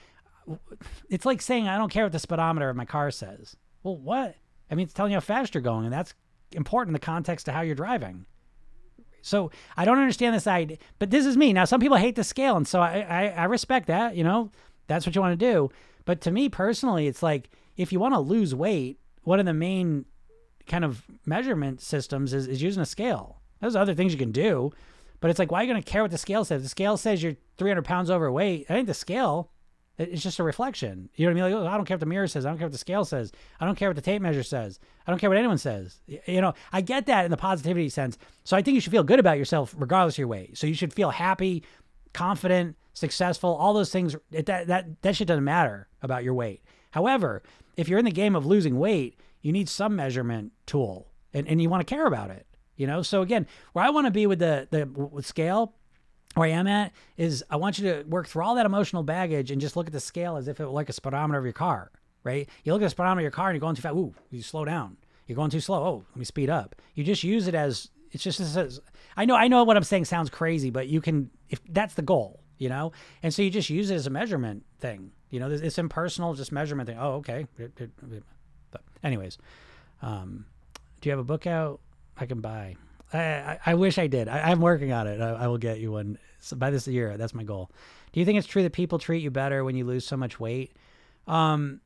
it's like saying, I don't care what the speedometer of my car says. Well, what? I mean, it's telling you how fast you're going, and that's important in the context of how you're driving. So I don't understand this idea, but this is me. Now, some people hate the scale, and so I, I, I respect that. You know, that's what you want to do. But to me personally, it's like if you want to lose weight, one of the main kind of measurement systems is, is using a scale. There's other things you can do, but it's like, why are you going to care what the scale says? The scale says you're 300 pounds overweight. I think the scale, it's just a reflection. You know what I mean? Like, oh, I don't care what the mirror says. I don't care what the scale says. I don't care what the tape measure says. I don't care what anyone says. You know, I get that in the positivity sense. So I think you should feel good about yourself regardless of your weight. So you should feel happy, confident, successful, all those things. That, that, that shit doesn't matter about your weight. However, if you're in the game of losing weight, you need some measurement tool and, and you want to care about it. You know, so again, where I want to be with the the with scale, where I am at is I want you to work through all that emotional baggage and just look at the scale as if it were like a speedometer of your car, right? You look at the speedometer of your car and you're going too fast. Ooh, you slow down. You're going too slow. Oh, let me speed up. You just use it as it's just as I know I know what I'm saying sounds crazy, but you can if that's the goal, you know, and so you just use it as a measurement thing. You know, it's impersonal, just measurement thing. Oh, okay. Anyways, um, do you have a book out I can buy? I, I, I wish I did. I, am working on it. I, I, will get you one so by this year. That's my goal. Do you think it's true that people treat you better when you lose so much weight? Um,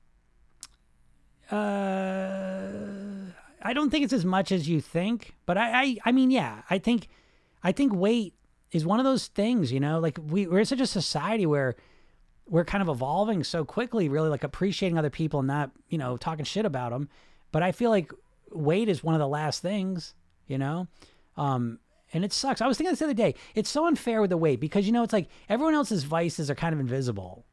uh, I don't think it's as much as you think, but I, I, I mean, yeah, I think, I think weight is one of those things. You know, like we we're such a society where we're kind of evolving so quickly, really like appreciating other people and not, you know, talking shit about them. But I feel like weight is one of the last things, you know? Um, and it sucks. I was thinking this the other day. It's so unfair with the weight because, you know, it's like everyone else's vices are kind of invisible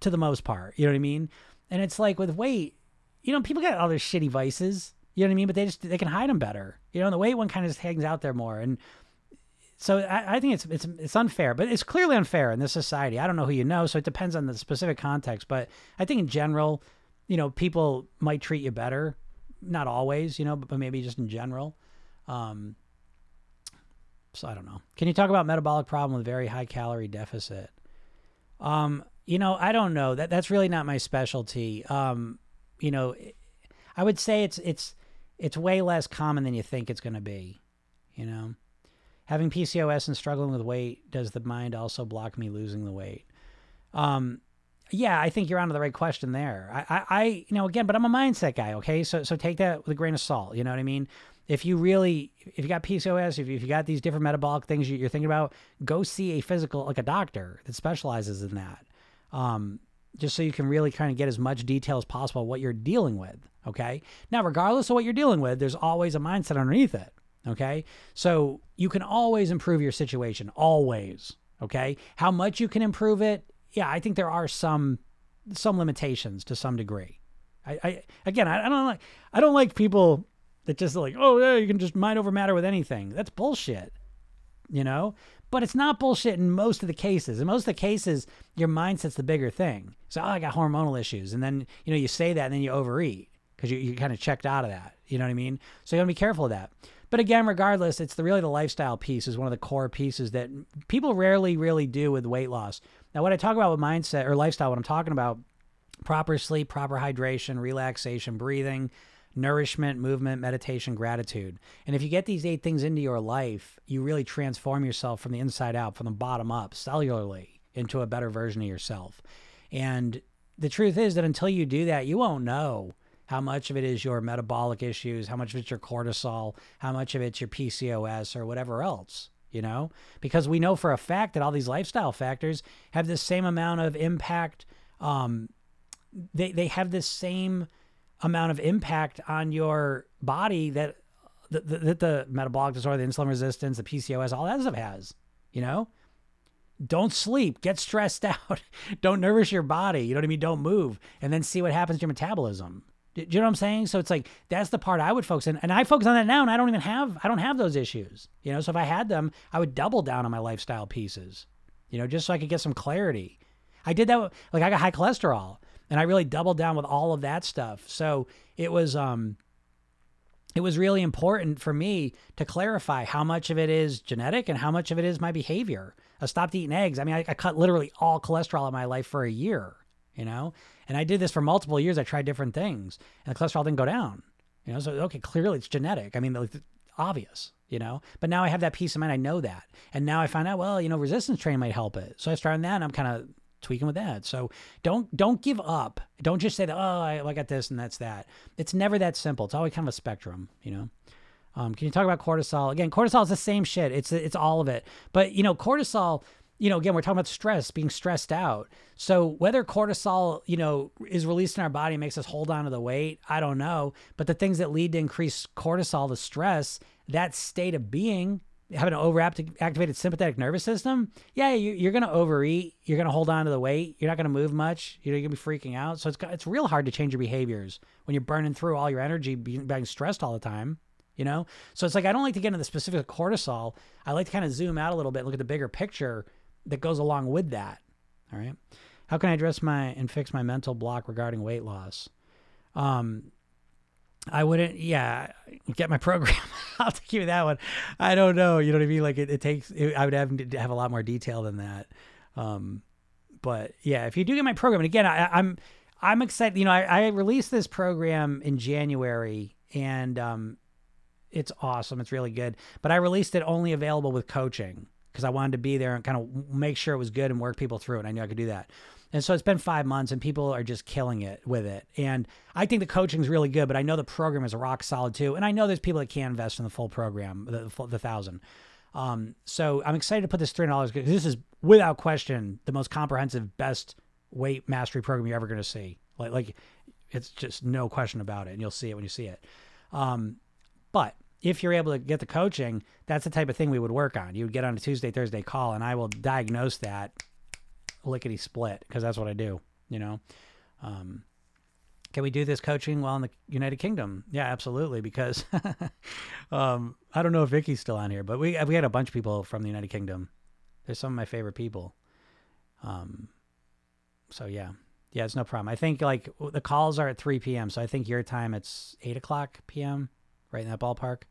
to the most part. You know what I mean? And it's like with weight, you know, people got other shitty vices. You know what I mean? But they just, they can hide them better. You know, the weight one kind of just hangs out there more. And so I, I, think it's it's it's unfair, but it's clearly unfair in this society. I don't know who you know, so it depends on the specific context. But I think in general, you know, people might treat you better. Not always, you know, but, but maybe just in general. Um, so I don't know. Can you talk about metabolic problem with very high calorie deficit? Um, you know, I don't know. That that's really not my specialty. Um, you know, I would say it's it's it's way less common than you think it's going to be. You know. Having PCOS and struggling with weight, does the mind also block me losing the weight? Um, yeah, I think you're onto the right question there. I, I, I, you know, again, but I'm a mindset guy. Okay, so so take that with a grain of salt. You know what I mean? If you really, if you got PCOS, if you, if you got these different metabolic things you're thinking about, go see a physical, like a doctor that specializes in that. Um, just so you can really kind of get as much detail as possible what you're dealing with. Okay. Now, regardless of what you're dealing with, there's always a mindset underneath it. Okay. So you can always improve your situation, always. Okay. How much you can improve it? Yeah, I think there are some some limitations to some degree. I, I again, I, I don't like I don't like people that just like, oh yeah, you can just mind over matter with anything. That's bullshit. You know? But it's not bullshit in most of the cases. In most of the cases, your mindset's the bigger thing. So oh, I got hormonal issues, and then you know you say that, and then you overeat because you you kind of checked out of that. You know what I mean? So you gotta be careful of that. But again, regardless, it's the really the lifestyle piece is one of the core pieces that people rarely really do with weight loss. Now, what I talk about with mindset or lifestyle, what I'm talking about proper sleep, proper hydration, relaxation, breathing, nourishment, movement, meditation, gratitude. And if you get these eight things into your life, you really transform yourself from the inside out, from the bottom up, cellularly, into a better version of yourself. And the truth is that until you do that, you won't know how much of it is your metabolic issues, how much of it's your cortisol, how much of it's your PCOS or whatever else, you know? Because we know for a fact that all these lifestyle factors have the same amount of impact. Um, they, they have the same amount of impact on your body that the, the, the metabolic disorder, the insulin resistance, the PCOS, all that stuff has, you know? don't sleep, get stressed out, don't nourish your body, you know what I mean? Don't move, and then see what happens to your metabolism. Do you know what I'm saying? So it's like that's the part I would focus on, and I focus on that now, and I don't even have I don't have those issues. You know, so if I had them, I would double down on my lifestyle pieces. You know, just so I could get some clarity. I did that. Like I got high cholesterol, and I really doubled down with all of that stuff. So it was um, it was really important for me to clarify how much of it is genetic and how much of it is my behavior. I stopped eating eggs. I mean, I, I cut literally all cholesterol in my life for a year. You know, and I did this for multiple years. I tried different things, and the cholesterol didn't go down. You know, so okay, clearly it's genetic. I mean, like, obvious. You know, but now I have that peace of mind. I know that, and now I find out. Well, you know, resistance training might help it. So I started on that, and I'm kind of tweaking with that. So don't don't give up. Don't just say that. Oh, I, I got this and that's that. It's never that simple. It's always kind of a spectrum. You know. Um, can you talk about cortisol again? Cortisol is the same shit. It's it's all of it. But you know, cortisol you know, again, we're talking about stress, being stressed out. So whether cortisol, you know, is released in our body makes us hold on to the weight, I don't know. But the things that lead to increased cortisol, the stress, that state of being, having an overactivated sympathetic nervous system, yeah, you, are going to overeat. You're going to hold on to the weight. You're not going to move much. You're going to be freaking out. So it's it's real hard to change your behaviors when you're burning through all your energy being, being stressed all the time you know so it's like i don't like to get into the specific cortisol i like to kind of zoom out a little bit look at the bigger picture that goes along with that. All right. How can I address my and fix my mental block regarding weight loss? Um, I wouldn't, yeah, get my program. I'll give you that one. I don't know. You know what I mean? Like it, it takes, it, I would have to have a lot more detail than that. Um, but yeah, if you do get my program, and again, I, I'm, I'm excited. You know, I, I released this program in January, and um, it's awesome. It's really good. But I released it only available with coaching because I wanted to be there and kind of make sure it was good and work people through it. I knew I could do that. And so it's been five months and people are just killing it with it. And I think the coaching is really good, but I know the program is rock solid too. And I know there's people that can't invest in the full program, the, the, the thousand. Um, so I'm excited to put this $300 because this is without question the most comprehensive, best weight mastery program you're ever going to see. Like, like it's just no question about it. And you'll see it when you see it. Um, but if you're able to get the coaching, that's the type of thing we would work on. You would get on a Tuesday, Thursday call, and I will diagnose that lickety split because that's what I do. You know, um, can we do this coaching while in the United Kingdom? Yeah, absolutely. Because um, I don't know if Vicky's still on here, but we we had a bunch of people from the United Kingdom. They're some of my favorite people. Um, so yeah, yeah, it's no problem. I think like the calls are at 3 p.m. So I think your time it's 8 o'clock p.m right in that ballpark.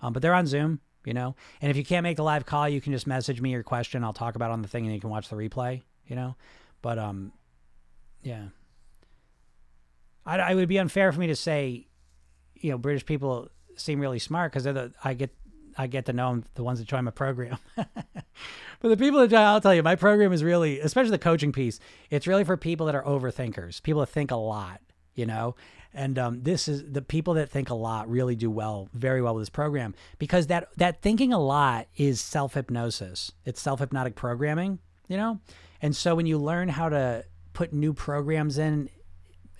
Um, but they're on Zoom, you know. And if you can't make the live call, you can just message me your question. I'll talk about on the thing, and you can watch the replay, you know. But um, yeah, I, I would be unfair for me to say, you know, British people seem really smart because they're the I get I get to know them, the ones that join my program. but the people that join, I'll tell you, my program is really, especially the coaching piece, it's really for people that are overthinkers, people that think a lot, you know, and um, this is the people that think a lot really do well, very well with this program because that that thinking a lot is self hypnosis. It's self hypnotic programming, you know. And so when you learn how to put new programs in,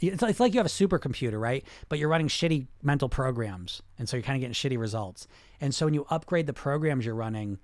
it's, it's like you have a supercomputer, right? But you're running shitty mental programs, and so you're kind of getting shitty results. And so when you upgrade the programs you're running,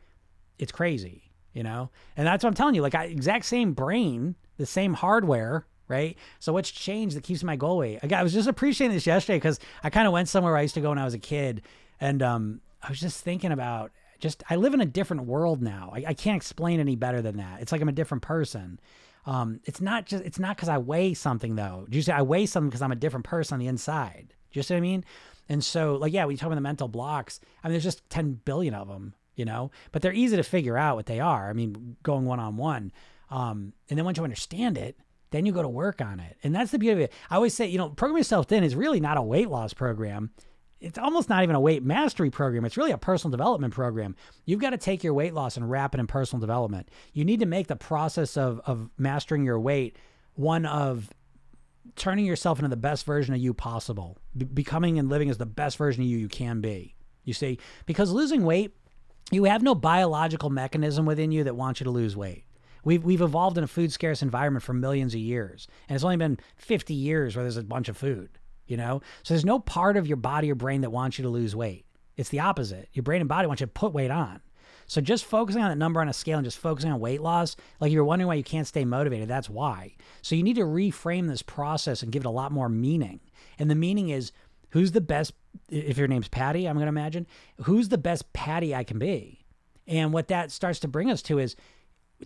it's crazy, you know. And that's what I'm telling you. Like I, exact same brain, the same hardware, right? So what's changed that keeps my goal weight? I, was just appreciating this yesterday because I kind of went somewhere I used to go when I was a kid, and um, I was just thinking about just I live in a different world now. I, I can't explain any better than that. It's like I'm a different person. Um, it's not just it's not because I weigh something though. Do you say I weigh something because I'm a different person on the inside? Do you see what I mean? And so like yeah, we talk about the mental blocks. I mean, there's just 10 billion of them, you know, but they're easy to figure out what they are. I mean, going one on one. Um, and then once you understand it, then you go to work on it. And that's the beauty of it. I always say, you know, program yourself thin is really not a weight loss program. It's almost not even a weight mastery program. It's really a personal development program. You've got to take your weight loss and wrap it in personal development. You need to make the process of, of mastering your weight one of turning yourself into the best version of you possible, be- becoming and living as the best version of you you can be. You see, because losing weight, you have no biological mechanism within you that wants you to lose weight. We've, we've evolved in a food scarce environment for millions of years. And it's only been 50 years where there's a bunch of food, you know? So there's no part of your body or brain that wants you to lose weight. It's the opposite. Your brain and body want you to put weight on. So just focusing on that number on a scale and just focusing on weight loss, like you're wondering why you can't stay motivated, that's why. So you need to reframe this process and give it a lot more meaning. And the meaning is who's the best if your name's Patty, I'm going to imagine, who's the best Patty I can be? And what that starts to bring us to is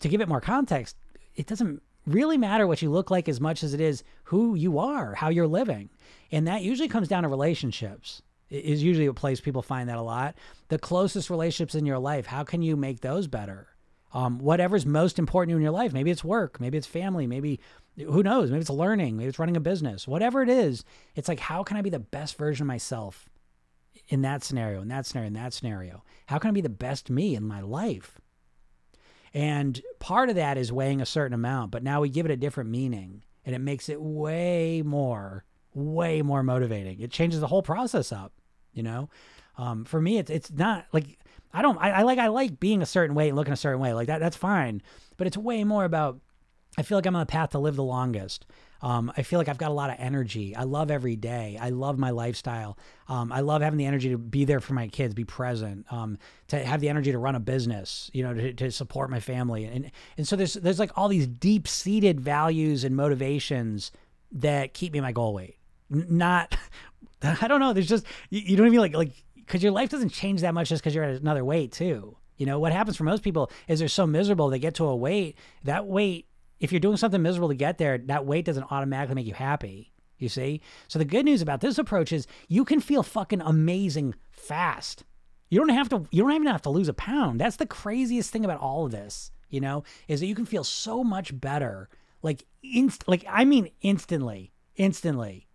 to give it more context, it doesn't really matter what you look like as much as it is who you are, how you're living. And that usually comes down to relationships. Is usually a place people find that a lot. The closest relationships in your life, how can you make those better? Um, whatever's most important in your life. Maybe it's work, maybe it's family, maybe who knows? Maybe it's learning, maybe it's running a business. Whatever it is, it's like how can I be the best version of myself in that scenario, in that scenario, in that scenario? How can I be the best me in my life? And part of that is weighing a certain amount, but now we give it a different meaning and it makes it way more, way more motivating. It changes the whole process up, you know? Um, for me, it's, it's not like, I don't, I, I like, I like being a certain way and looking a certain way like that. That's fine. But it's way more about, I feel like I'm on the path to live the longest. Um, I feel like I've got a lot of energy. I love every day. I love my lifestyle. Um, I love having the energy to be there for my kids, be present, um, to have the energy to run a business, you know, to, to support my family. And, and so there's, there's like all these deep seated values and motivations that keep me my goal weight. Not, I don't know. There's just, you, don't even like, like, cause your life doesn't change that much just cause you're at another weight too. You know, what happens for most people is they're so miserable, they get to a weight, that weight if you're doing something miserable to get there, that weight doesn't automatically make you happy. You see? So the good news about this approach is you can feel fucking amazing fast. You don't have to you don't even have to lose a pound. That's the craziest thing about all of this, you know, is that you can feel so much better like inst like I mean instantly, instantly.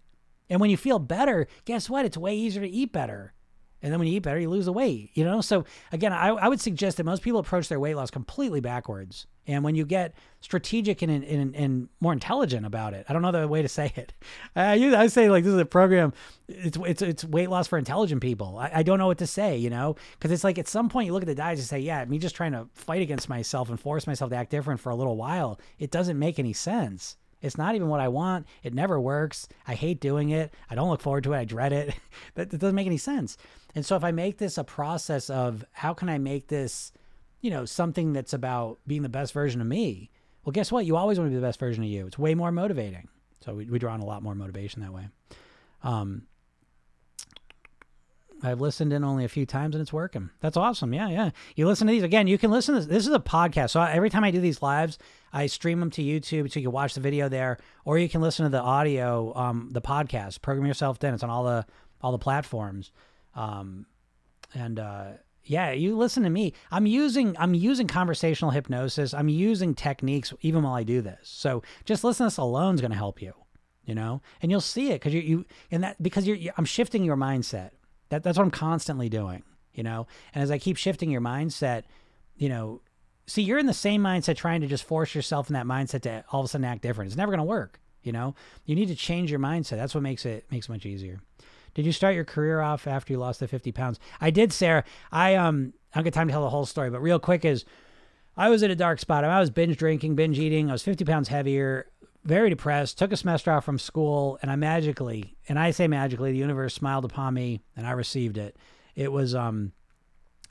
And when you feel better, guess what? It's way easier to eat better. And then when you eat better, you lose the weight, you know? So again, I, I would suggest that most people approach their weight loss completely backwards. And when you get strategic and, and, and more intelligent about it, I don't know the way to say it. I, I say like, this is a program. It's, it's, it's weight loss for intelligent people. I, I don't know what to say, you know, cause it's like, at some point you look at the diet and say, yeah, me just trying to fight against myself and force myself to act different for a little while. It doesn't make any sense. It's not even what I want. It never works. I hate doing it. I don't look forward to it. I dread it. that, that doesn't make any sense. And so if I make this a process of how can I make this, you know, something that's about being the best version of me, well, guess what? You always want to be the best version of you. It's way more motivating. So we, we draw on a lot more motivation that way. Um, I've listened in only a few times and it's working. That's awesome. Yeah, yeah. You listen to these again. You can listen to this. This is a podcast. So every time I do these lives, I stream them to YouTube so you can watch the video there, or you can listen to the audio, um, the podcast. Program yourself thin. It's on all the all the platforms. Um, and uh, yeah, you listen to me. I'm using I'm using conversational hypnosis. I'm using techniques even while I do this. So just listen to this alone is going to help you. You know, and you'll see it because you you and that because you're, you're I'm shifting your mindset. That that's what I'm constantly doing. You know, and as I keep shifting your mindset, you know, see you're in the same mindset trying to just force yourself in that mindset to all of a sudden act different. It's never going to work. You know, you need to change your mindset. That's what makes it makes it much easier. Did you start your career off after you lost the 50 pounds? I did, Sarah. I um I don't get time to tell the whole story, but real quick is I was in a dark spot. I was binge drinking, binge eating. I was 50 pounds heavier very depressed, took a semester off from school, and I magically, and I say magically, the universe smiled upon me and I received it. It was, um,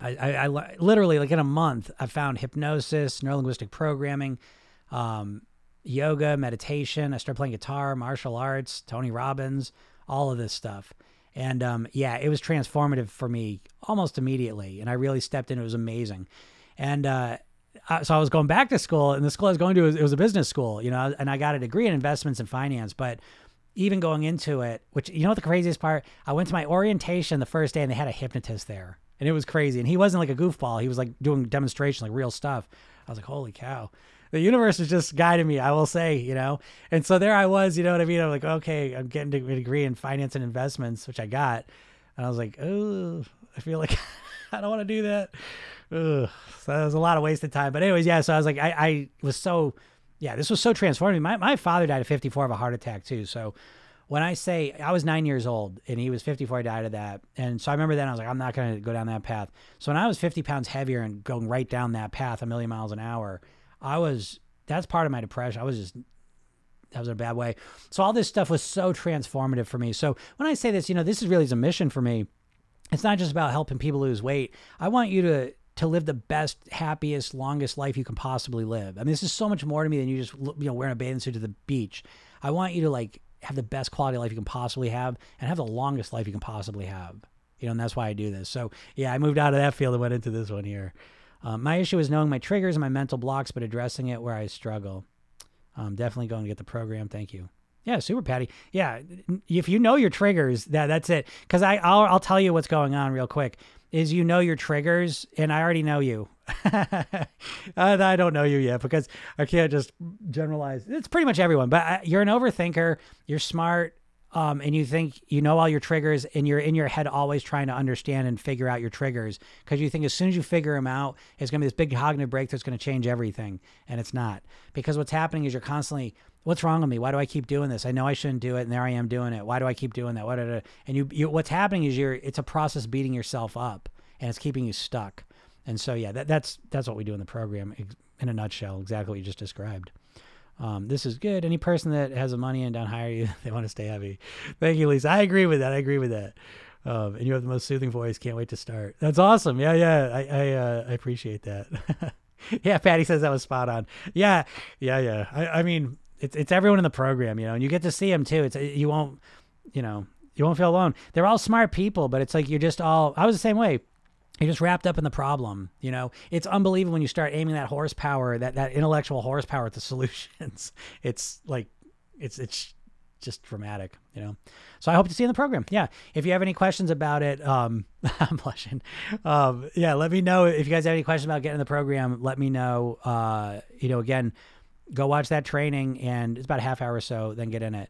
I, I, I literally, like in a month, I found hypnosis, neurolinguistic programming, um, yoga, meditation. I started playing guitar, martial arts, Tony Robbins, all of this stuff. And um, yeah, it was transformative for me almost immediately. And I really stepped in. It was amazing. And uh, so I was going back to school, and the school I was going to was, it was a business school, you know, and I got a degree in investments and finance. But even going into it, which you know what the craziest part, I went to my orientation the first day, and they had a hypnotist there, and it was crazy. And he wasn't like a goofball; he was like doing demonstration, like real stuff. I was like, holy cow! The universe is just guiding me. I will say, you know. And so there I was, you know what I mean? I'm like, okay, I'm getting a degree in finance and investments, which I got, and I was like, oh, I feel like I don't want to do that. Ugh. So that was a lot of wasted time. But anyways, yeah. So I was like, I, I was so, yeah, this was so transformative. My my father died at 54 of a heart attack too. So when I say I was nine years old and he was 54, I died of that. And so I remember then I was like, I'm not going to go down that path. So when I was 50 pounds heavier and going right down that path a million miles an hour, I was, that's part of my depression. I was just, that was a bad way. So all this stuff was so transformative for me. So when I say this, you know, this is really is a mission for me. It's not just about helping people lose weight. I want you to, to live the best, happiest, longest life you can possibly live. I mean, this is so much more to me than you just, you know, wearing a bathing suit to the beach. I want you to like have the best quality life you can possibly have and have the longest life you can possibly have. You know, and that's why I do this. So yeah, I moved out of that field and went into this one here. Um, my issue is knowing my triggers and my mental blocks, but addressing it where I struggle. Um, definitely going to get the program. Thank you. Yeah, super Patty. Yeah, if you know your triggers, that that's it. Because I I'll, I'll tell you what's going on real quick. Is you know your triggers, and I already know you. I don't know you yet because I can't just generalize. It's pretty much everyone, but uh, you're an overthinker. You're smart. Um, and you think you know all your triggers and you're in your head always trying to understand and figure out your triggers because you think as soon as you figure them out it's going to be this big cognitive breakthrough that's going to change everything and it's not. Because what's happening is you're constantly what's wrong with me? Why do i keep doing this? I know i shouldn't do it and there i am doing it. Why do i keep doing that? What and you, you what's happening is you're it's a process beating yourself up and it's keeping you stuck. And so, yeah, that, that's that's what we do in the program in a nutshell. Exactly what you just described. Um, this is good. Any person that has the money and don't hire you, they want to stay heavy. Thank you, Lisa. I agree with that. I agree with that. Um, and you have the most soothing voice. Can't wait to start. That's awesome. Yeah, yeah. I I, uh, I appreciate that. yeah, Patty says that was spot on. Yeah, yeah, yeah. I, I mean, it's it's everyone in the program, you know, and you get to see them too. It's you won't, you know, you won't feel alone. They're all smart people, but it's like you're just all. I was the same way you're just wrapped up in the problem you know? It's unbelievable when you start aiming that horsepower that that intellectual horsepower at the solutions. It's like it's it's just dramatic you know? So i hope to see you in the program. Yeah. If you have any questions about it um i'm blushing. Um yeah let me know. If you guys have any questions about getting in the program let me know. Uh you know again go watch that training and it's about a half hour or so then get in it.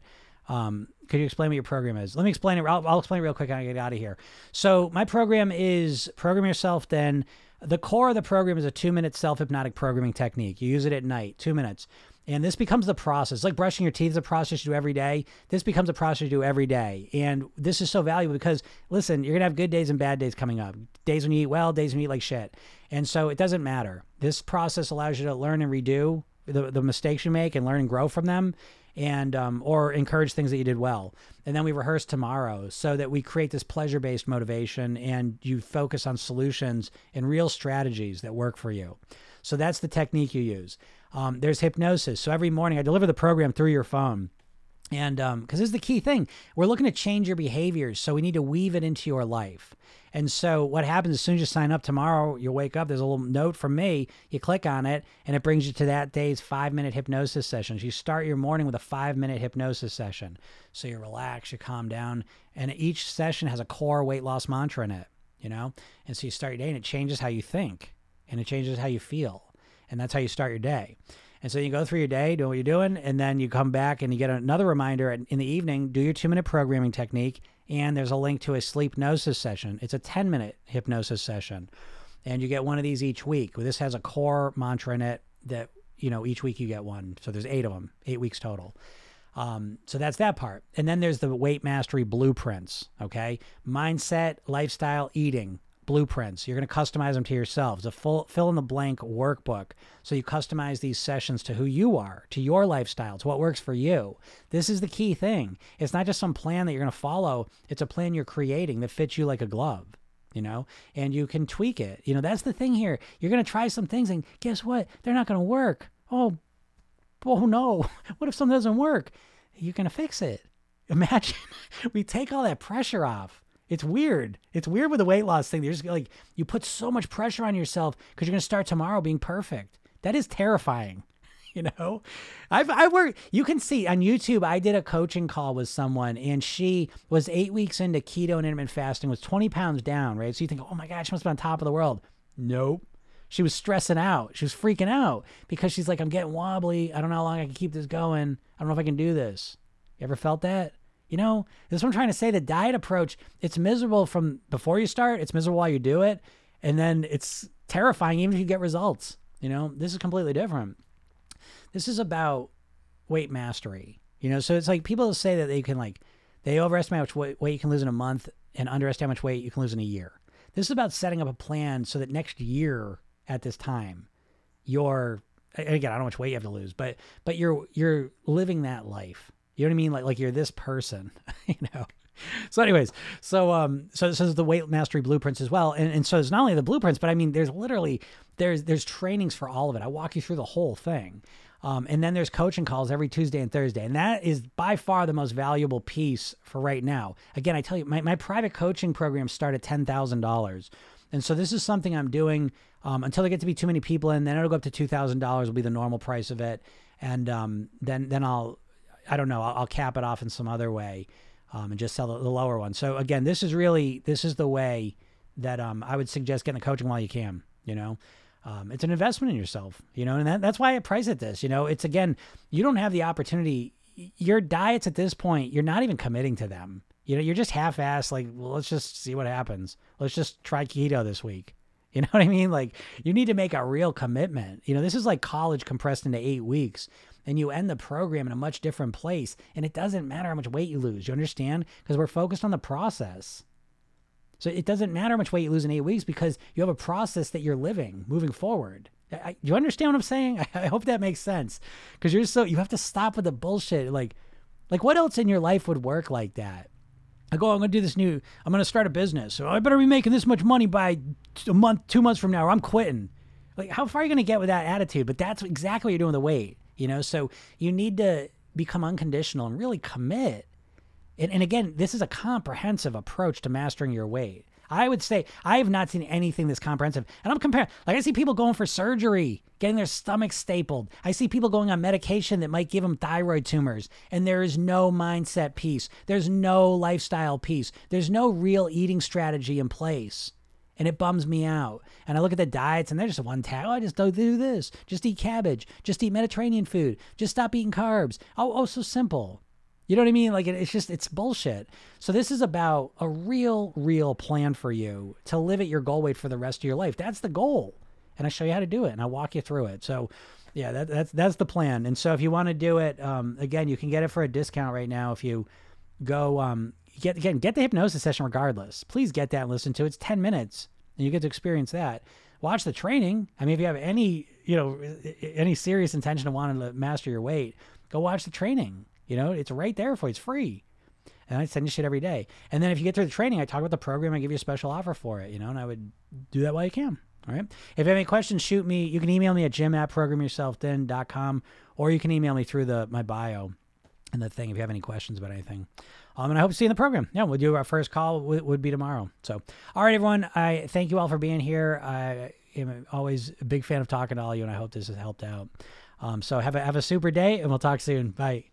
Um, could you explain what your program is? Let me explain it. I'll, I'll explain it real quick I get out of here. So my program is program yourself. Then the core of the program is a two minute self hypnotic programming technique. You use it at night, two minutes. And this becomes the process. Like brushing your teeth is a process you do every day. This becomes a process you do every day. And this is so valuable because, listen, you're going to have good days and bad days coming up. Days when you eat well, days when you eat like shit. And so it doesn't matter. This process allows you to learn and redo the, the mistakes you make and learn and grow from them and um, or encourage things that you did well. And then we rehearse tomorrow so that we create this pleasure-based motivation and you focus on solutions and real strategies that work for you. So that's the technique you use. Um, there's hypnosis. So every morning i deliver the program through your phone. And because um, this is the key thing, we're looking to change your behaviors. So we need to weave it into your life. And so what happens as soon as you sign up tomorrow, you wake up, there's a little note from me. You click on it, and it brings you to that day's five minute hypnosis sessions. You start your morning with a five minute hypnosis session. So you relax, you calm down, and each session has a core weight loss mantra in it, you know? And so you start your day, and it changes how you think, and it changes how you feel. And that's how you start your day. And so you go through your day, doing what you're doing, and then you come back and you get another reminder in the evening, do your two minute programming technique. And there's a link to a sleep hypnosis session. It's a 10 minute hypnosis session. And you get one of these each week. This has a core mantra in it that, you know, each week you get one. So there's eight of them, eight weeks total. Um, so that's that part. And then there's the weight mastery blueprints. Okay. Mindset, lifestyle, eating blueprints. You're going to customize them to yourselves, a full fill in the blank workbook. So you customize these sessions to who you are, to your lifestyle, to what works for you. This is the key thing. It's not just some plan that you're going to follow, it's a plan you're creating that fits you like a glove. You know, and you can tweak it. You know, that's the thing here. You're going to try some things, and guess what? They're not going to work. Oh, oh no. What if something doesn't work? You're going to fix it. Imagine we take all that pressure off it's weird. It's weird with the weight loss thing. You're just like you put so much pressure on yourself because you're gonna start tomorrow being perfect. That is terrifying. You know, I've I work. You can see on YouTube. I did a coaching call with someone, and she was eight weeks into keto and intermittent fasting, was 20 pounds down. Right, so you think, oh my gosh, she must be on top of the world. Nope. She was stressing out. She was freaking out because she's like, I'm getting wobbly. I don't know how long I can keep this going. I don't know if I can do this. You ever felt that? You know, this is what I'm trying to say. The diet approach, it's miserable from before you start, it's miserable while you do it, and then it's terrifying even if you get results. You know, this is completely different. This is about weight mastery. You know, so it's like people say that they can like they overestimate how much weight you can lose in a month and underestimate how much weight you can lose in a year. This is about setting up a plan so that next year at this time, you're again, I don't know how much weight you have to lose, but but you're you're living that life. You know what I mean? Like like you're this person, you know. So, anyways, so um, so so the weight mastery blueprints as well, and and so it's not only the blueprints, but I mean, there's literally there's there's trainings for all of it. I walk you through the whole thing, um, and then there's coaching calls every Tuesday and Thursday. And that is by far the most valuable piece for right now. Again, I tell you, my, my private coaching programs start at $10,000. And so this is something I'm doing um, until I get to be too many people and then it'll go up to $2,000 will be the normal price of it. And um, then, then I'll, I don't know, I'll, I'll, cap it off in some other way um, and just sell the, the, lower one. So again, this is really, this is the way that um, I would suggest getting the coaching while you can, you know? um, it's an investment in yourself, you know, and that, that's why I price it this. You know, it's again, you don't have the opportunity. Your diets at this point, you're not even committing to them. You know, you're just half-assed. Like, well, let's just see what happens. Let's just try keto this week. You know what I mean? Like, you need to make a real commitment. You know, this is like college compressed into eight weeks, and you end the program in a much different place. And it doesn't matter how much weight you lose. You understand? Because we're focused on the process. So it doesn't matter how much weight you lose in eight weeks because you have a process that you're living moving forward. I, you understand what I'm saying? I, I hope that makes sense because you're so you have to stop with the bullshit. Like, like what else in your life would work like that? I go, I'm going to do this new. I'm going to start a business. So I better be making this much money by a month, two months from now, or I'm quitting. Like, how far are you going to get with that attitude? But that's exactly what you're doing with the weight. You know, so you need to become unconditional and really commit and, and again, this is a comprehensive approach to mastering your weight. I would say I have not seen anything this comprehensive. And I'm comparing, like, I see people going for surgery, getting their stomach stapled. I see people going on medication that might give them thyroid tumors. And there is no mindset piece, there's no lifestyle piece, there's no real eating strategy in place. And it bums me out. And I look at the diets and they're just one tag. Oh, I just don't do this. Just eat cabbage. Just eat Mediterranean food. Just stop eating carbs. Oh, oh, so simple. You know what I mean? Like it's just it's bullshit. So this is about a real, real plan for you to live at your goal weight for the rest of your life. That's the goal, and I show you how to do it, and I walk you through it. So, yeah, that, that's that's the plan. And so if you want to do it, um, again, you can get it for a discount right now if you go um, get again get the hypnosis session regardless. Please get that and listen to it. It's ten minutes, and you get to experience that. Watch the training. I mean, if you have any you know any serious intention of wanting to master your weight, go watch the training you know, it's right there for you. It's free. And I send you shit every day. And then if you get through the training, I talk about the program. I give you a special offer for it, you know, and I would do that while you can. All right. If you have any questions, shoot me. You can email me at jim at programyourselfthin.com or you can email me through the my bio and the thing if you have any questions about anything. Um, and I hope to see you in the program. Yeah, we'll do our first call would, would be tomorrow. So, all right, everyone. I thank you all for being here. I am always a big fan of talking to all of you, and I hope this has helped out. Um, so have a have a super day, and we'll talk soon. Bye.